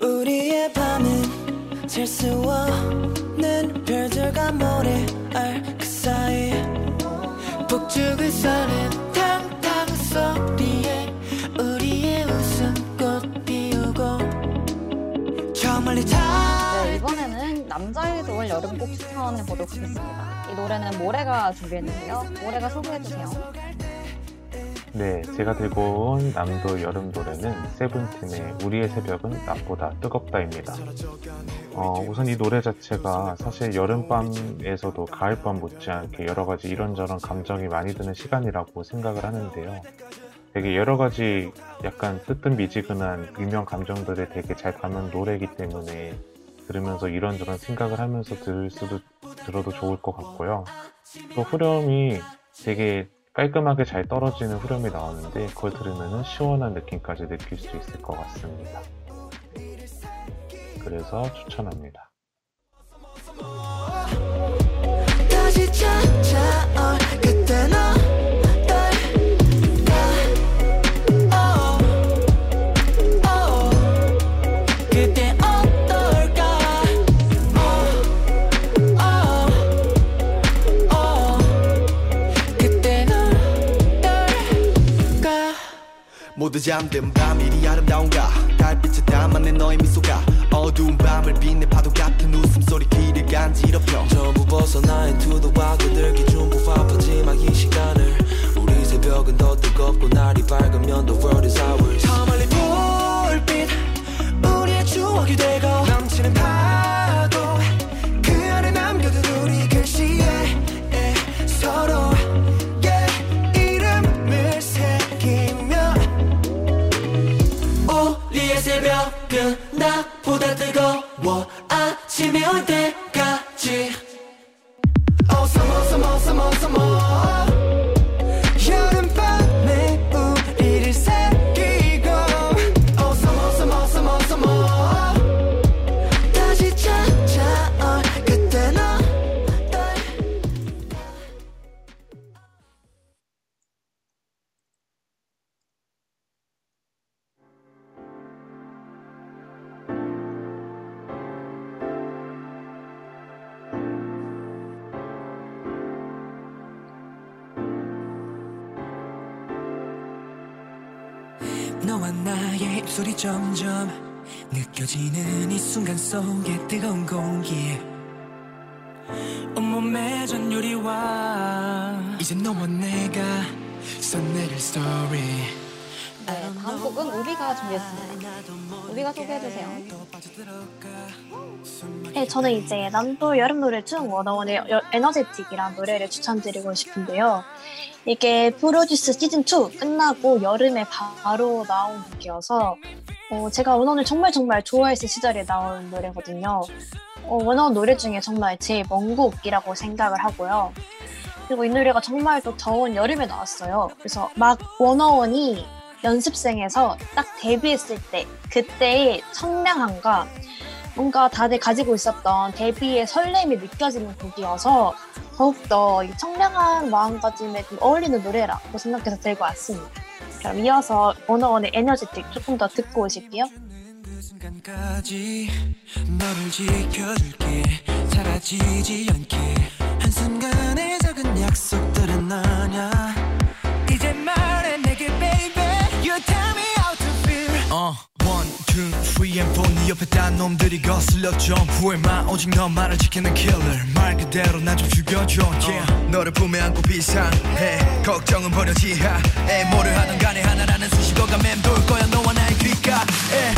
우리의 밤은 셀수 없는 별들과 모래알 그 사이 북쪽을 서는 탕탕 소리에 우리의 웃음 꽃 피우고 저 멀리 다 네, 이번에는 남자 아이돌 여름곡 추천해 보도록 하겠습니다. 이 노래는 모래가 준비했는데요. 모래가 소개해 주세요. 네, 제가 들고 온 남도 여름 노래는 세븐틴의 우리의 새벽은 낮보다 뜨겁다입니다. 어, 우선 이 노래 자체가 사실 여름밤에서도 가을밤 못지않게 여러 가지 이런저런 감정이 많이 드는 시간이라고 생각을 하는데요. 되게 여러 가지 약간 뜨뜻미지근한 유명 감정들을 되게 잘 담은 노래이기 때문에 들으면서 이런저런 생각을 하면서 들을 수도 들어도 좋을 것 같고요. 또 후렴이 되게 깔끔하게 잘 떨어지는 후렴이 나오는데 그걸 들으면 시원한 느낌까지 느낄 수 있을 것 같습니다. 그래서 추천합니다. 모두 잠든 밤 이리 아름다운가? 달빛에 담아낸 너의 미소가 어두운 밤을 빛내 파도 같은 웃음소리 귀를 간지럽혀. 전부 벗어나 into the wild 그들기 중부 바쁘지 막이 시간을 우리 새벽은 더 뜨겁고 날이 밝으면 the world is ours. 저 멀리 불빛 우리의 추억이 되고 넘치는 파 새벽은 나보다 뜨거워 아침이 올 때까지 점점 느껴지는 이 순간 속에 뜨거운 공기. 온몸에 전율이 와 이제 너와 내가 써내릴 스토리 네, 다음 곡은 우비가 준비했습니다. 우비가 소개해주세요. 네, 저는 이제 남도 여름 노래 중 여- 에너제틱이란 노래를 추천드리고 싶은데요. 이게 프로듀스 시즌 2 끝나고 여름에 바로 나온 곡이어서 어, 제가 원어원을 정말 정말 좋아했을 시절에 나온 노래거든요. 어, 원어원 노래 중에 정말 제일 먼 곡이라고 생각을 하고요. 그리고 이 노래가 정말 또 더운 여름에 나왔어요. 그래서 막 원어원이 연습생에서 딱 데뷔했을 때 그때의 청량함과 뭔가 다들 가지고 있었던 데뷔의 설렘이 느껴지는 곡이어서 더욱더 이 청량한 마음가짐에 좀 어울리는 노래라고 생각해서 들고 왔습니다. 그럼 이어서 원어원의 에너지틱 조금 더 듣고 오실게요. 그 and four 네 옆에 딴 놈들이 좀 후회마 오직 너만을 지키는 killer. 말 그대로 나 좀 죽여줘. Yeah. 너를 품에 안고 비상해. 걱정은 버려 지하에 뭐를 하든 간에 하나라는 수식어가 맴돌 거야. 너와 나의 귓가에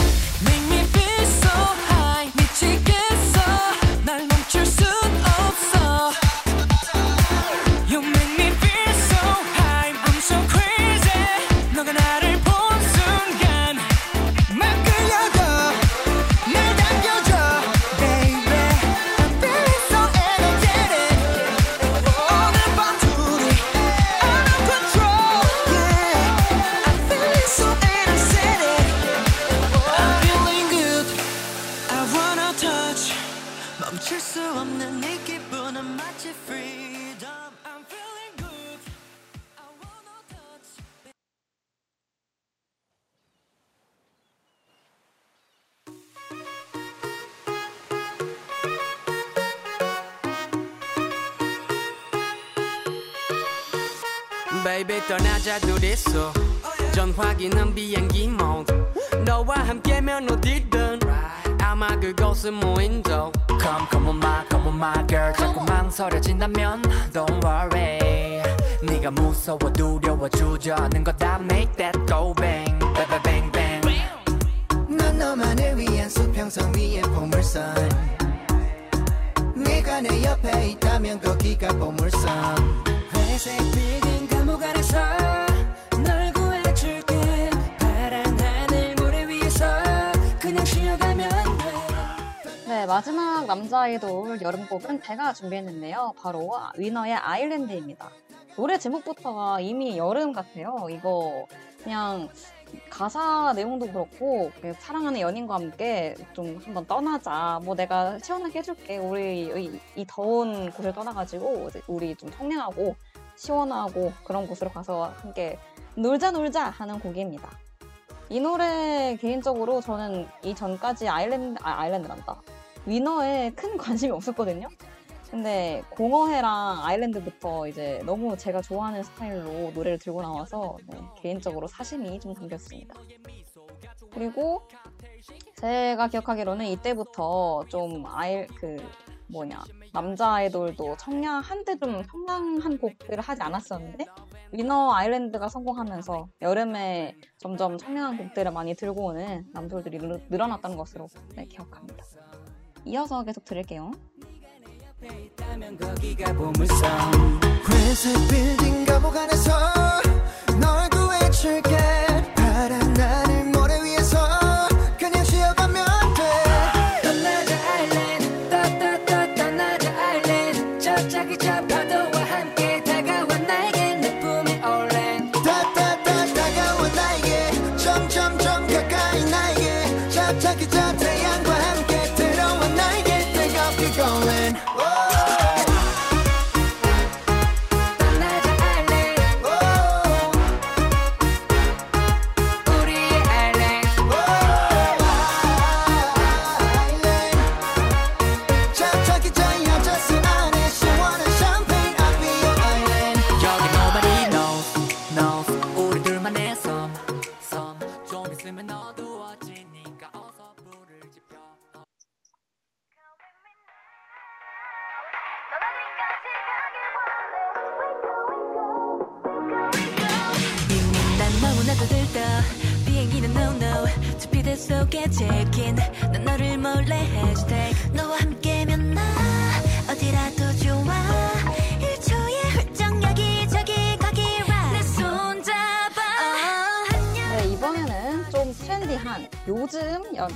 둘이서 전화기는 비행기 mode 너와 함께면 어디든. 아마 그곳은 무인도 Come come on my come on my girl. 자꾸 망설여진다면 Don't worry. 네가 무서워 두려워 주저하는 거다 make that go bang bang bang bang 난 너만을 위한 수평선 위의 보물선. 네가 내 옆에 있다면 거기가 보물선. 회색 빌딩 감옥 안에서 네, 마지막 남자 아이돌 여름곡은 제가 준비했는데요. 바로 위너의 아일랜드입니다. 노래 제목부터가 이미 여름 같아요. 이거 그냥 가사 내용도 그렇고 그 사랑하는 연인과 함께 좀 한번 떠나자. 뭐 내가 시원하게 해줄게. 우리 이, 이 더운 곳을 떠나가지고 우리 좀 청량하고 시원하고 그런 곳으로 가서 함께 놀자 놀자 하는 곡입니다. 이 노래 개인적으로 저는 이 전까지 아일랜드 아, 아일랜드란다. 위너에 큰 관심이 없었거든요. 근데 공허해랑 아일랜드부터 이제 너무 제가 좋아하는 스타일로 노래를 들고 나와서 네, 개인적으로 사심이 좀 생겼습니다. 그리고 제가 기억하기로는 이때부터 좀 아일 그 뭐냐 남자 아이돌도 청량 한때 좀 청량한 곡들을 하지 않았었는데 위너 아일랜드가 성공하면서 여름에 점점 청량한 곡들을 많이 들고 오는 남돌들이 늘- 늘어났다는 것으로 네, 기억합니다. 이어서 계속 들을게요. 널 파란 하늘 모래 위에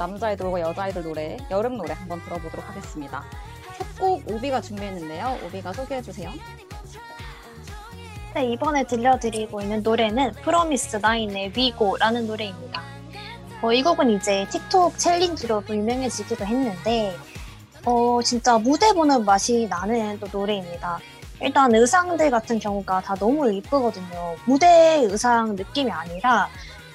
남자 아이돌과 여자 아이돌 노래, 여름 노래 한번 들어보도록 하겠습니다. 첫 곡 오비가 준비했는데요. 오비가 소개해주세요. 네, 이번에 들려드리고 있는 노래는 프로미스 나인의 위고라는 노래입니다. 어, 이 곡은 이제 틱톡 챌린지로도 유명해지기도 했는데, 어, 진짜 무대 보는 맛이 나는 또 노래입니다. 일단 의상들 같은 경우가 다 너무 이쁘거든요. 무대 의상 느낌이 아니라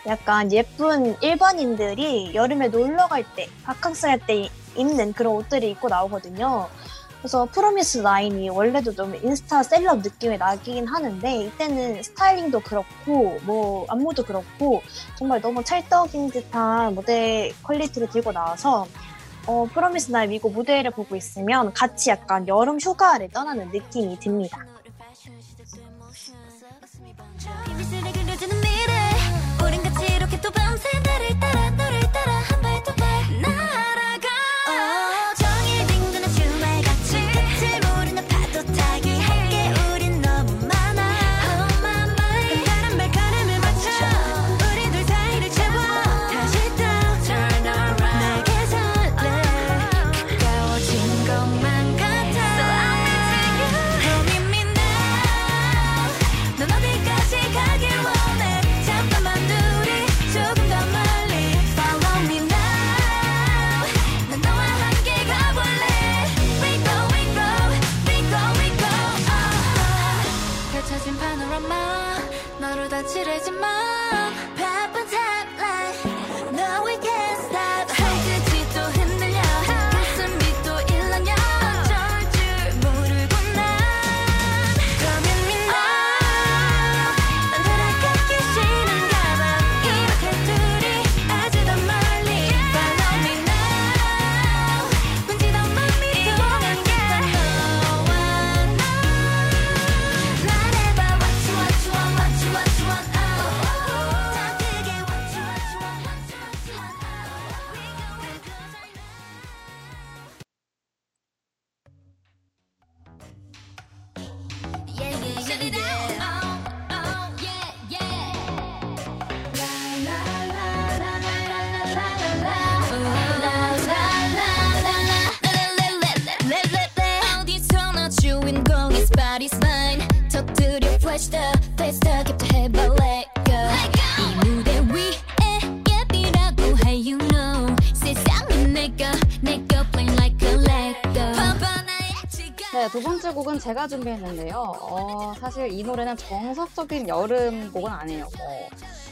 약간 예쁜 일반인들이 여름에 놀러 갈 때, 바캉스 할 때 입는 그런 옷들을 입고 나오거든요. 그래서 프로미스 나인이 원래도 너무 인스타 셀럽 느낌이 나긴 하는데 이때는 styling도 그렇고 뭐 안무도 그렇고 정말 너무 찰떡인 듯한 무대 quality를 들고 나와서 어, 프로미스 나인 WE GO 무대를 보고 있으면 같이 약간 여름 휴가를 떠나는 느낌이 듭니다. 너로 다칠해진 마음. 번째 곡은 제가 준비했는데요. 어, 사실 이 노래는 정석적인 여름 곡은 아니에요. 뭐,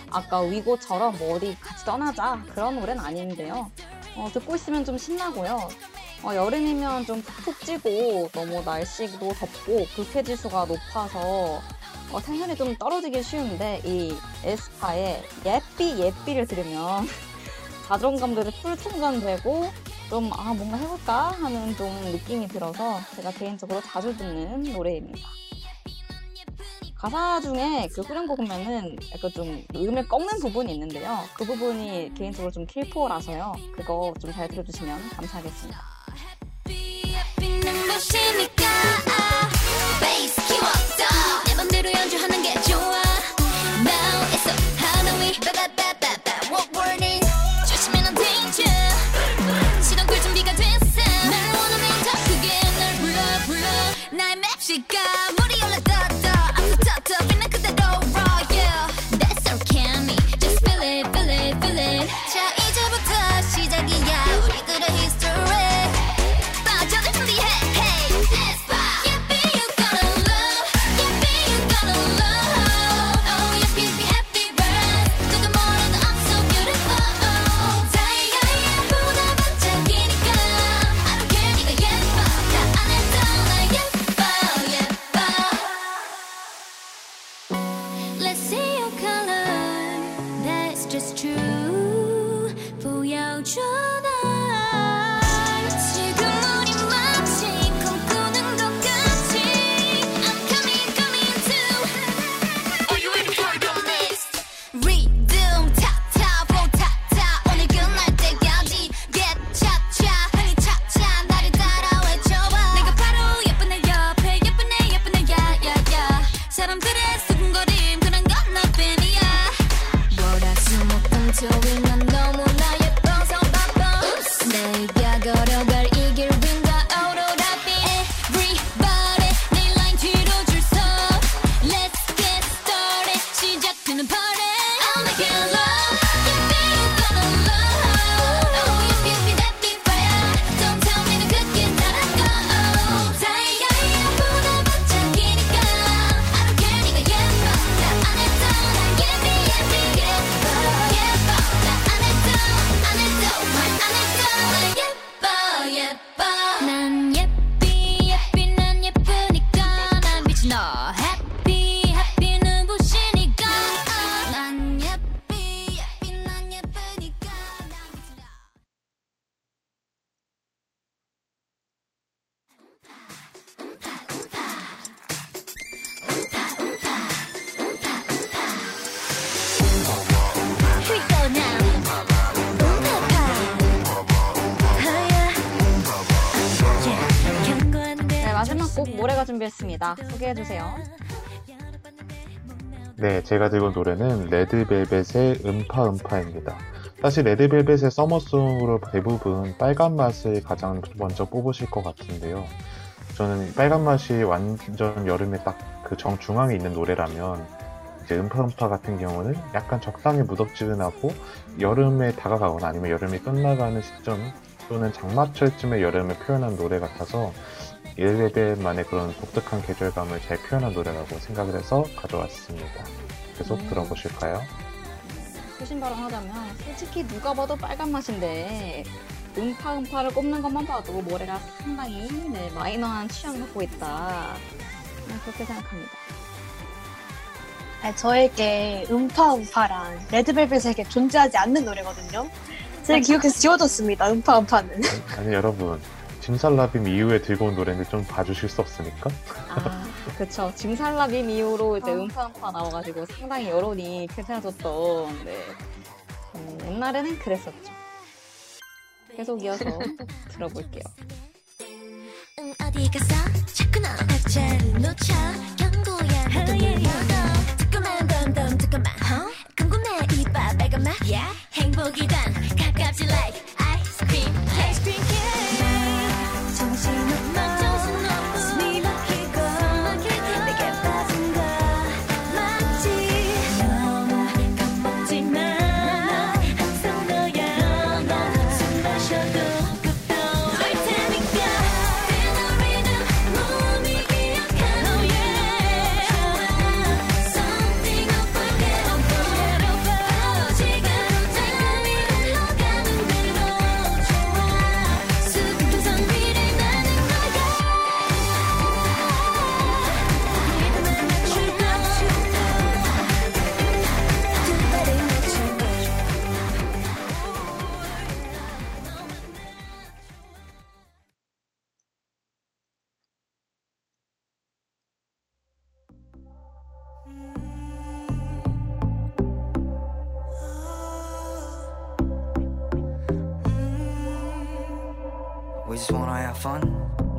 아까 위고처럼 뭐 어디 같이 떠나자 그런 노래는 아닌데요. 어, 듣고 있으면 좀 신나고요. 어, 여름이면 좀 푹푹 찌고 너무 날씨도 덥고 불쾌지수가 높아서 어, 텐션이 좀 떨어지기 쉬운데 이 에스파의 예삐 예삐를 들으면 [laughs] 자존감들이 풀 충전되고 좀 아 뭔가 해볼까 하는 좀 느낌이 들어서 제가 개인적으로 자주 듣는 노래입니다. 가사 중에 그 후렴구 보면은 약간 좀 음을 꺾는 부분이 있는데요. 그 부분이 개인적으로 좀 킬포라서요. 그거 좀 잘 들어주시면 감사하겠습니다. 빛는 것이니까 베이스 키웠어 내 맘대로 연주하는 게 좋아 Now it's so Halloween 나의 목금 소개해주세요. 네, 제가 들고 온 노래는 레드벨벳의 음파 음파입니다. 사실 레드벨벳의 서머송으로 대부분 빨간 맛을 가장 먼저 뽑으실 것 같은데요. 저는 빨간 맛이 완전 여름에 딱 그 정중앙에 있는 노래라면 이제 음파 음파 같은 경우는 약간 적당히 무덥지근하고 여름에 다가가거나 아니면 여름이 끝나가는 시점 또는 장마철쯤에 여름을 표현한 노래 같아서 레드벨벳만의 그런 독특한 계절감을 잘 표현한 노래라고 생각을 해서 가져왔습니다. 계속 음. 들어보실까요? 소신 발언하자면 솔직히 누가 봐도 빨간 맛인데 음파 음파를 꼽는 것만 봐도 모래가 상당히 네, 마이너한 취향을 갖고 있다. 네, 그렇게 생각합니다. 아, 저에게 음파 음파란 레드벨벳에게 존재하지 않는 노래거든요. 제 기억에서 지워졌습니다. 음파 음파는. 아니, 아니, 여러분 짐살라빔 이후에 들고 온 노래인데 좀 봐주실 수 없습니까? 아, 그쵸. 짐살라빔 이후로 이제 아. 음파 음파 나와가지고 상당히 여론이 괜찮아졌던, 네. 음, 옛날에는 그랬었죠. 계속 이어서 [laughs] 들어볼게요. 응 어디 가서 자꾸 너 박자를 놓쳐 경고야 너도 눌러도 조금만 덤덤 조금만 어? 궁금해 이봐 빨간 맛? 행복이란 가깝지 like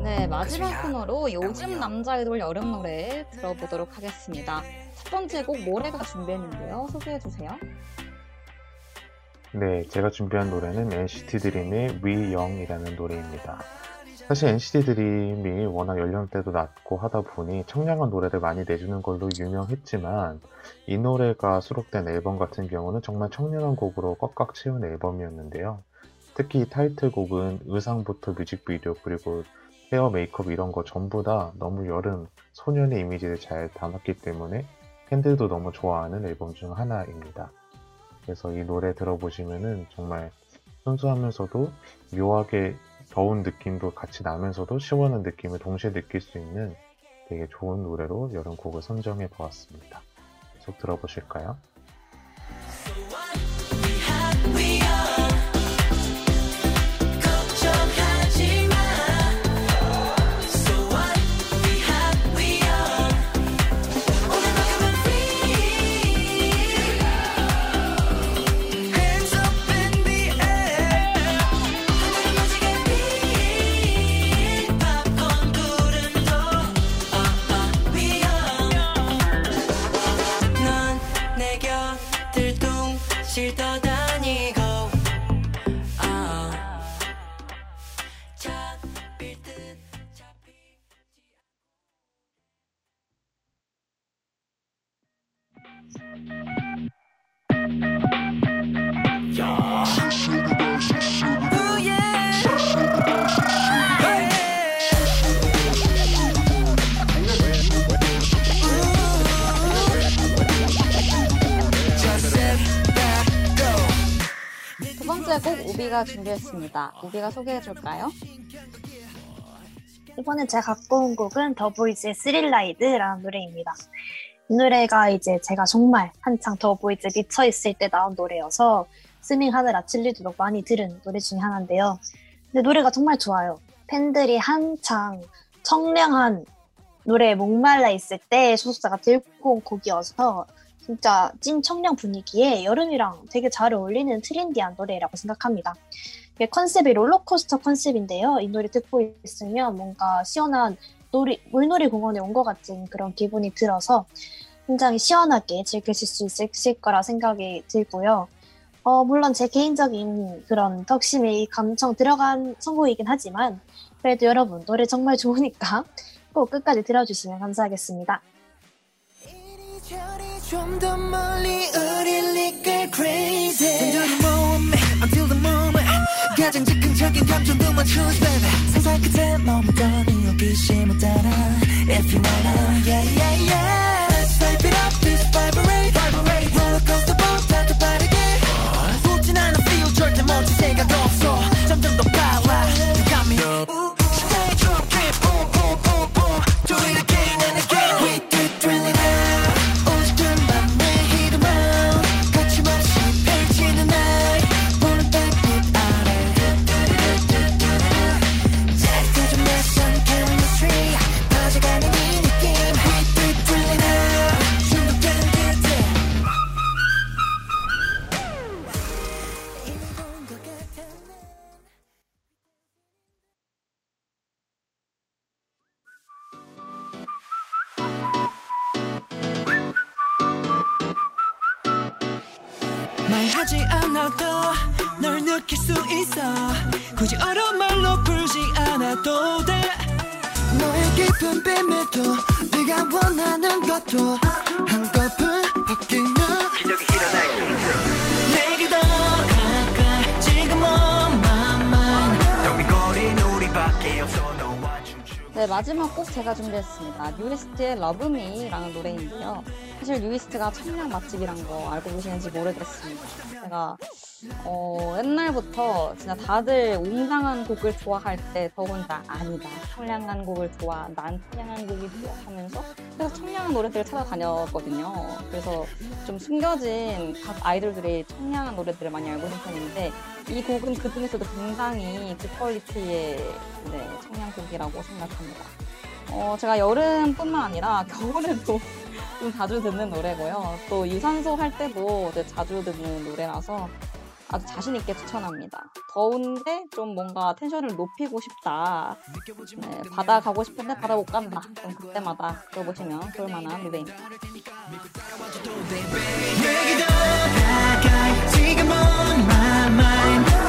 네, 마지막 코너로 요즘 남자 아이돌 여름 노래 들어보도록 하겠습니다. 첫 번째 곡 모래가 준비했는데요. 소개해 주세요. 네, 제가 준비한 노래는 NCT 드림의 We Young이라는 노래입니다. 사실 NCT 드림이 워낙 연령대도 낮고 하다 보니 청량한 노래를 많이 내주는 걸로 유명했지만 이 노래가 수록된 앨범 같은 경우는 정말 청량한 곡으로 꽉꽉 채운 앨범이었는데요. 특히 이 타이틀곡은 의상부터 뮤직비디오 그리고 헤어 메이크업 이런 거 전부 다 너무 여름 소년의 이미지를 잘 담았기 때문에 팬들도 너무 좋아하는 앨범 중 하나입니다. 그래서 이 노래 들어보시면은 정말 순수하면서도 묘하게 더운 느낌도 같이 나면서도 시원한 느낌을 동시에 느낄 수 있는 되게 좋은 노래로 여름 곡을 선정해 보았습니다. 계속 들어보실까요? 곡 우비가 준비했습니다. 우비가 소개해 줄까요? 이번에 제가 갖고 온 곡은 더보이즈의 Thrill Ride라는 노래입니다. 이 노래가 이제 제가 정말 한창 더보이즈 미쳐 있을 때 나온 노래여서 스밍하느라 질리도록 많이 들은 노래 중에 하나인데요. 근데 노래가 정말 좋아요. 팬들이 한창 청량한 노래에 목말라 있을 때 소속사가 들고 온 곡이어서 진짜 찐 청량 분위기에 여름이랑 되게 잘 어울리는 trendy한 노래라고 생각합니다. 컨셉이 롤러코스터 컨셉인데요. 이 노래 듣고 있으면 뭔가 시원한 놀이, 물놀이 공원에 온 것 같은 그런 기분이 들어서 굉장히 시원하게 즐기실 수 있을 거라 생각이 들고요. 어, 물론 제 개인적인 그런 덕심이 감청 들어간 선곡이긴 하지만 그래도 여러분 노래 정말 좋으니까 꼭 끝까지 들어주시면 감사하겠습니다. 좀 더 멀리 우릴 이끌 crazy 단절이 몸에 until the moment 가장 즉흥적인 감정들만 choose baby 상상 끝에 머물던 이 호기심을 따라 If you wanna yeah yeah 제가 준비했습니다. 뉴이스트의 Me라는 노래인데요. 사실 뉴이스트가 청량 맛집이란 거 알고 계시는지 모르겠습니다. 제가 어, 옛날부터 진짜 다들 웅장한 곡을 좋아할 때 더군다 아니다. 청량한 곡을 좋아. 난 청량한 곡이 좋아 하면서 계속 청량한 노래들을 찾아다녔거든요. 그래서 좀 숨겨진 각 아이돌들이 청량한 노래들을 많이 알고 편인데 이 곡은 그 중에서도 굉장히 고퀄리티의 네, 청량곡이라고 생각합니다. 어, 제가 여름뿐만 아니라 겨울에도 좀 자주 듣는 노래고요. 또 유산소 할 때도 자주 듣는 노래라서 아주 자신 있게 추천합니다. 더운데 좀 뭔가 텐션을 높이고 싶다. 네, 바다 가고 싶은데 바다 못 간다. 그럼 그때마다 들어보시면 좋을 만한 노래입니다.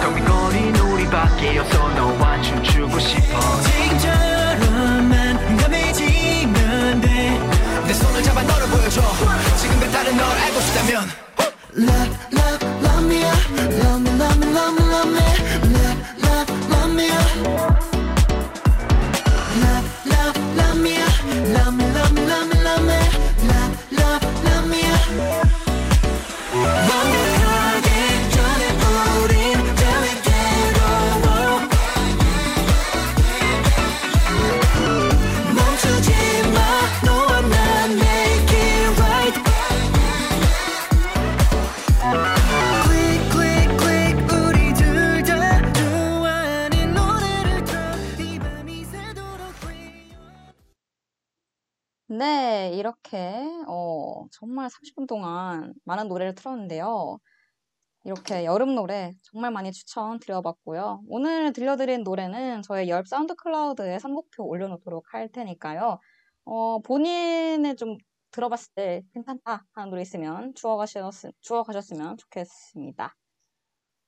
덩빈거린 우리밖에 없어 너와 춤추고 싶어 내 손을 잡아 너를 보여줘 지금 그 다른 널 알고 싶다면 Love, love, love me Love me, love me, love me, love me Love, love, love me Love, love, love me, love me, 네, 이렇게 어, 정말 30분 동안 많은 노래를 틀었는데요. 이렇게 여름 노래 정말 많이 추천드려봤고요. 오늘 들려드린 노래는 저의 열 사운드 클라우드에 선곡표 올려놓도록 할 테니까요. 어, 본인의 좀 들어봤을 때 괜찮다 하는 노래 있으면 주워 가셨, 주워 가셨으면 좋겠습니다.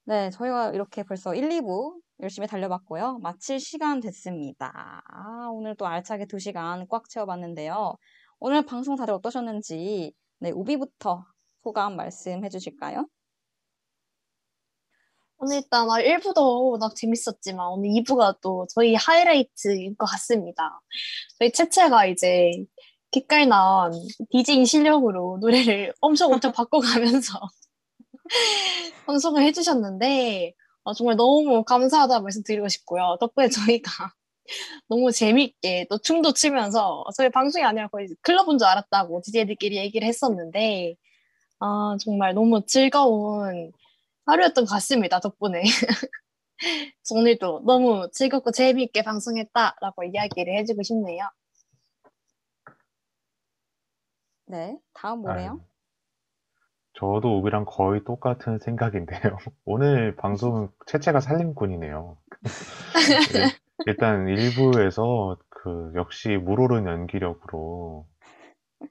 네, 저희가 이렇게 벌써 1, 2부 열심히 달려봤고요. 마칠 시간 됐습니다. 아, 오늘 또 알차게 2시간 꽉 채워봤는데요. 오늘 방송 다들 어떠셨는지, 네, 우비부터 소감 말씀해 주실까요? 오늘 일단 1부도 워낙 재밌었지만 오늘 2부가 또 저희 하이라이트인 것 같습니다. 저희 채채가 이제 기깔 나온 디제잉 실력으로 노래를 엄청 엄청 [laughs] 바꿔가면서 [laughs] 방송을 해주셨는데 어, 정말 너무 감사하다 말씀드리고 싶고요. 덕분에 저희가 [laughs] 너무 재밌게 또 춤도 추면서 저희 방송이 아니라 거의 클럽인 줄 알았다고 DJ들끼리 얘기를 했었는데 아, 정말 너무 즐거운 하루였던 것 같습니다. 덕분에. [laughs] 오늘도 너무 즐겁고 재미있게 방송했다라고 이야기를 해주고 싶네요. 네, 다음 뭐래요? 아, 저도 우비랑 거의 똑같은 생각인데요. [laughs] 오늘 방송은 채채가 살림꾼이네요. 일- 일단 일부에서 그 역시 물오른 연기력으로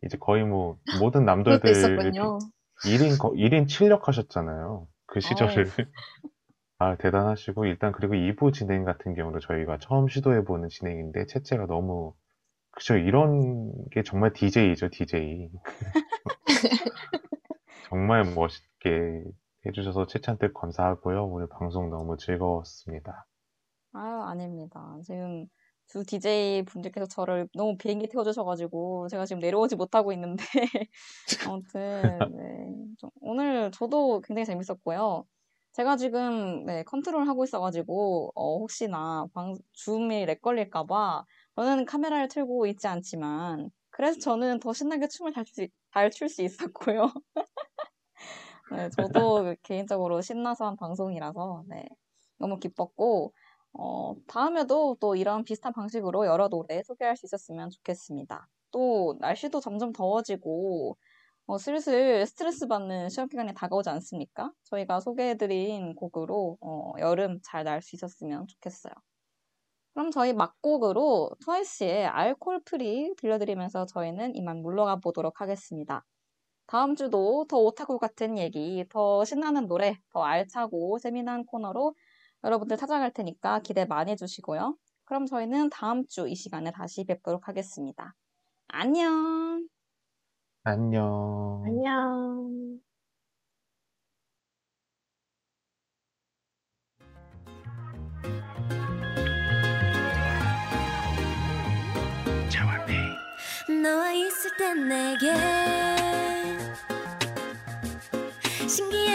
이제 거의 뭐 모든 남들들 있었군요. 1인, 1인 7력 하셨잖아요. 그 시절을. 어우. 아, 대단하시고, 일단 그리고 2부 진행 같은 경우도 저희가 처음 시도해보는 진행인데, 채채가 너무, 그죠, 이런 게 정말 DJ이죠, DJ. [laughs] 정말 멋있게 해주셔서 채채한테 감사하고요. 오늘 방송 너무 즐거웠습니다. 아유, 아닙니다. 지금 두 DJ 분들께서 저를 너무 비행기 태워주셔가지고 제가 지금 내려오지 못하고 있는데 [laughs] 아무튼 네. 좀 오늘 저도 굉장히 재밌었고요. 제가 지금 네, 컨트롤 하고 있어가지고 어, 혹시나 방, 줌이 lag 걸릴까봐 저는 카메라를 틀고 있지 않지만 그래서 저는 더 신나게 춤을 잘 출 수 있었고요. [laughs] 네, 저도 개인적으로 신나서 한 방송이라서 네, 너무 기뻤고 어, 다음에도 또 이런 비슷한 방식으로 여러 노래 소개할 수 있었으면 좋겠습니다. 또 날씨도 점점 더워지고 어, 슬슬 스트레스 받는 시험 기간이 다가오지 않습니까? 저희가 소개해드린 곡으로 어, 여름 잘 날 수 있었으면 좋겠어요. 그럼 저희 막곡으로 트와이스의 Alcohol-Free 들려드리면서 저희는 이만 물러가 보도록 하겠습니다. 다음 주도 더 오타쿠 같은 얘기, 더 신나는 노래, 더 알차고 재미난 코너로 여러분들 찾아갈 테니까 기대 많이 해주시고요. 그럼 저희는 다음 주 이 시간에 다시 뵙도록 하겠습니다. 안녕! 안녕. 안녕. 너와 있을 땐 내게 신기한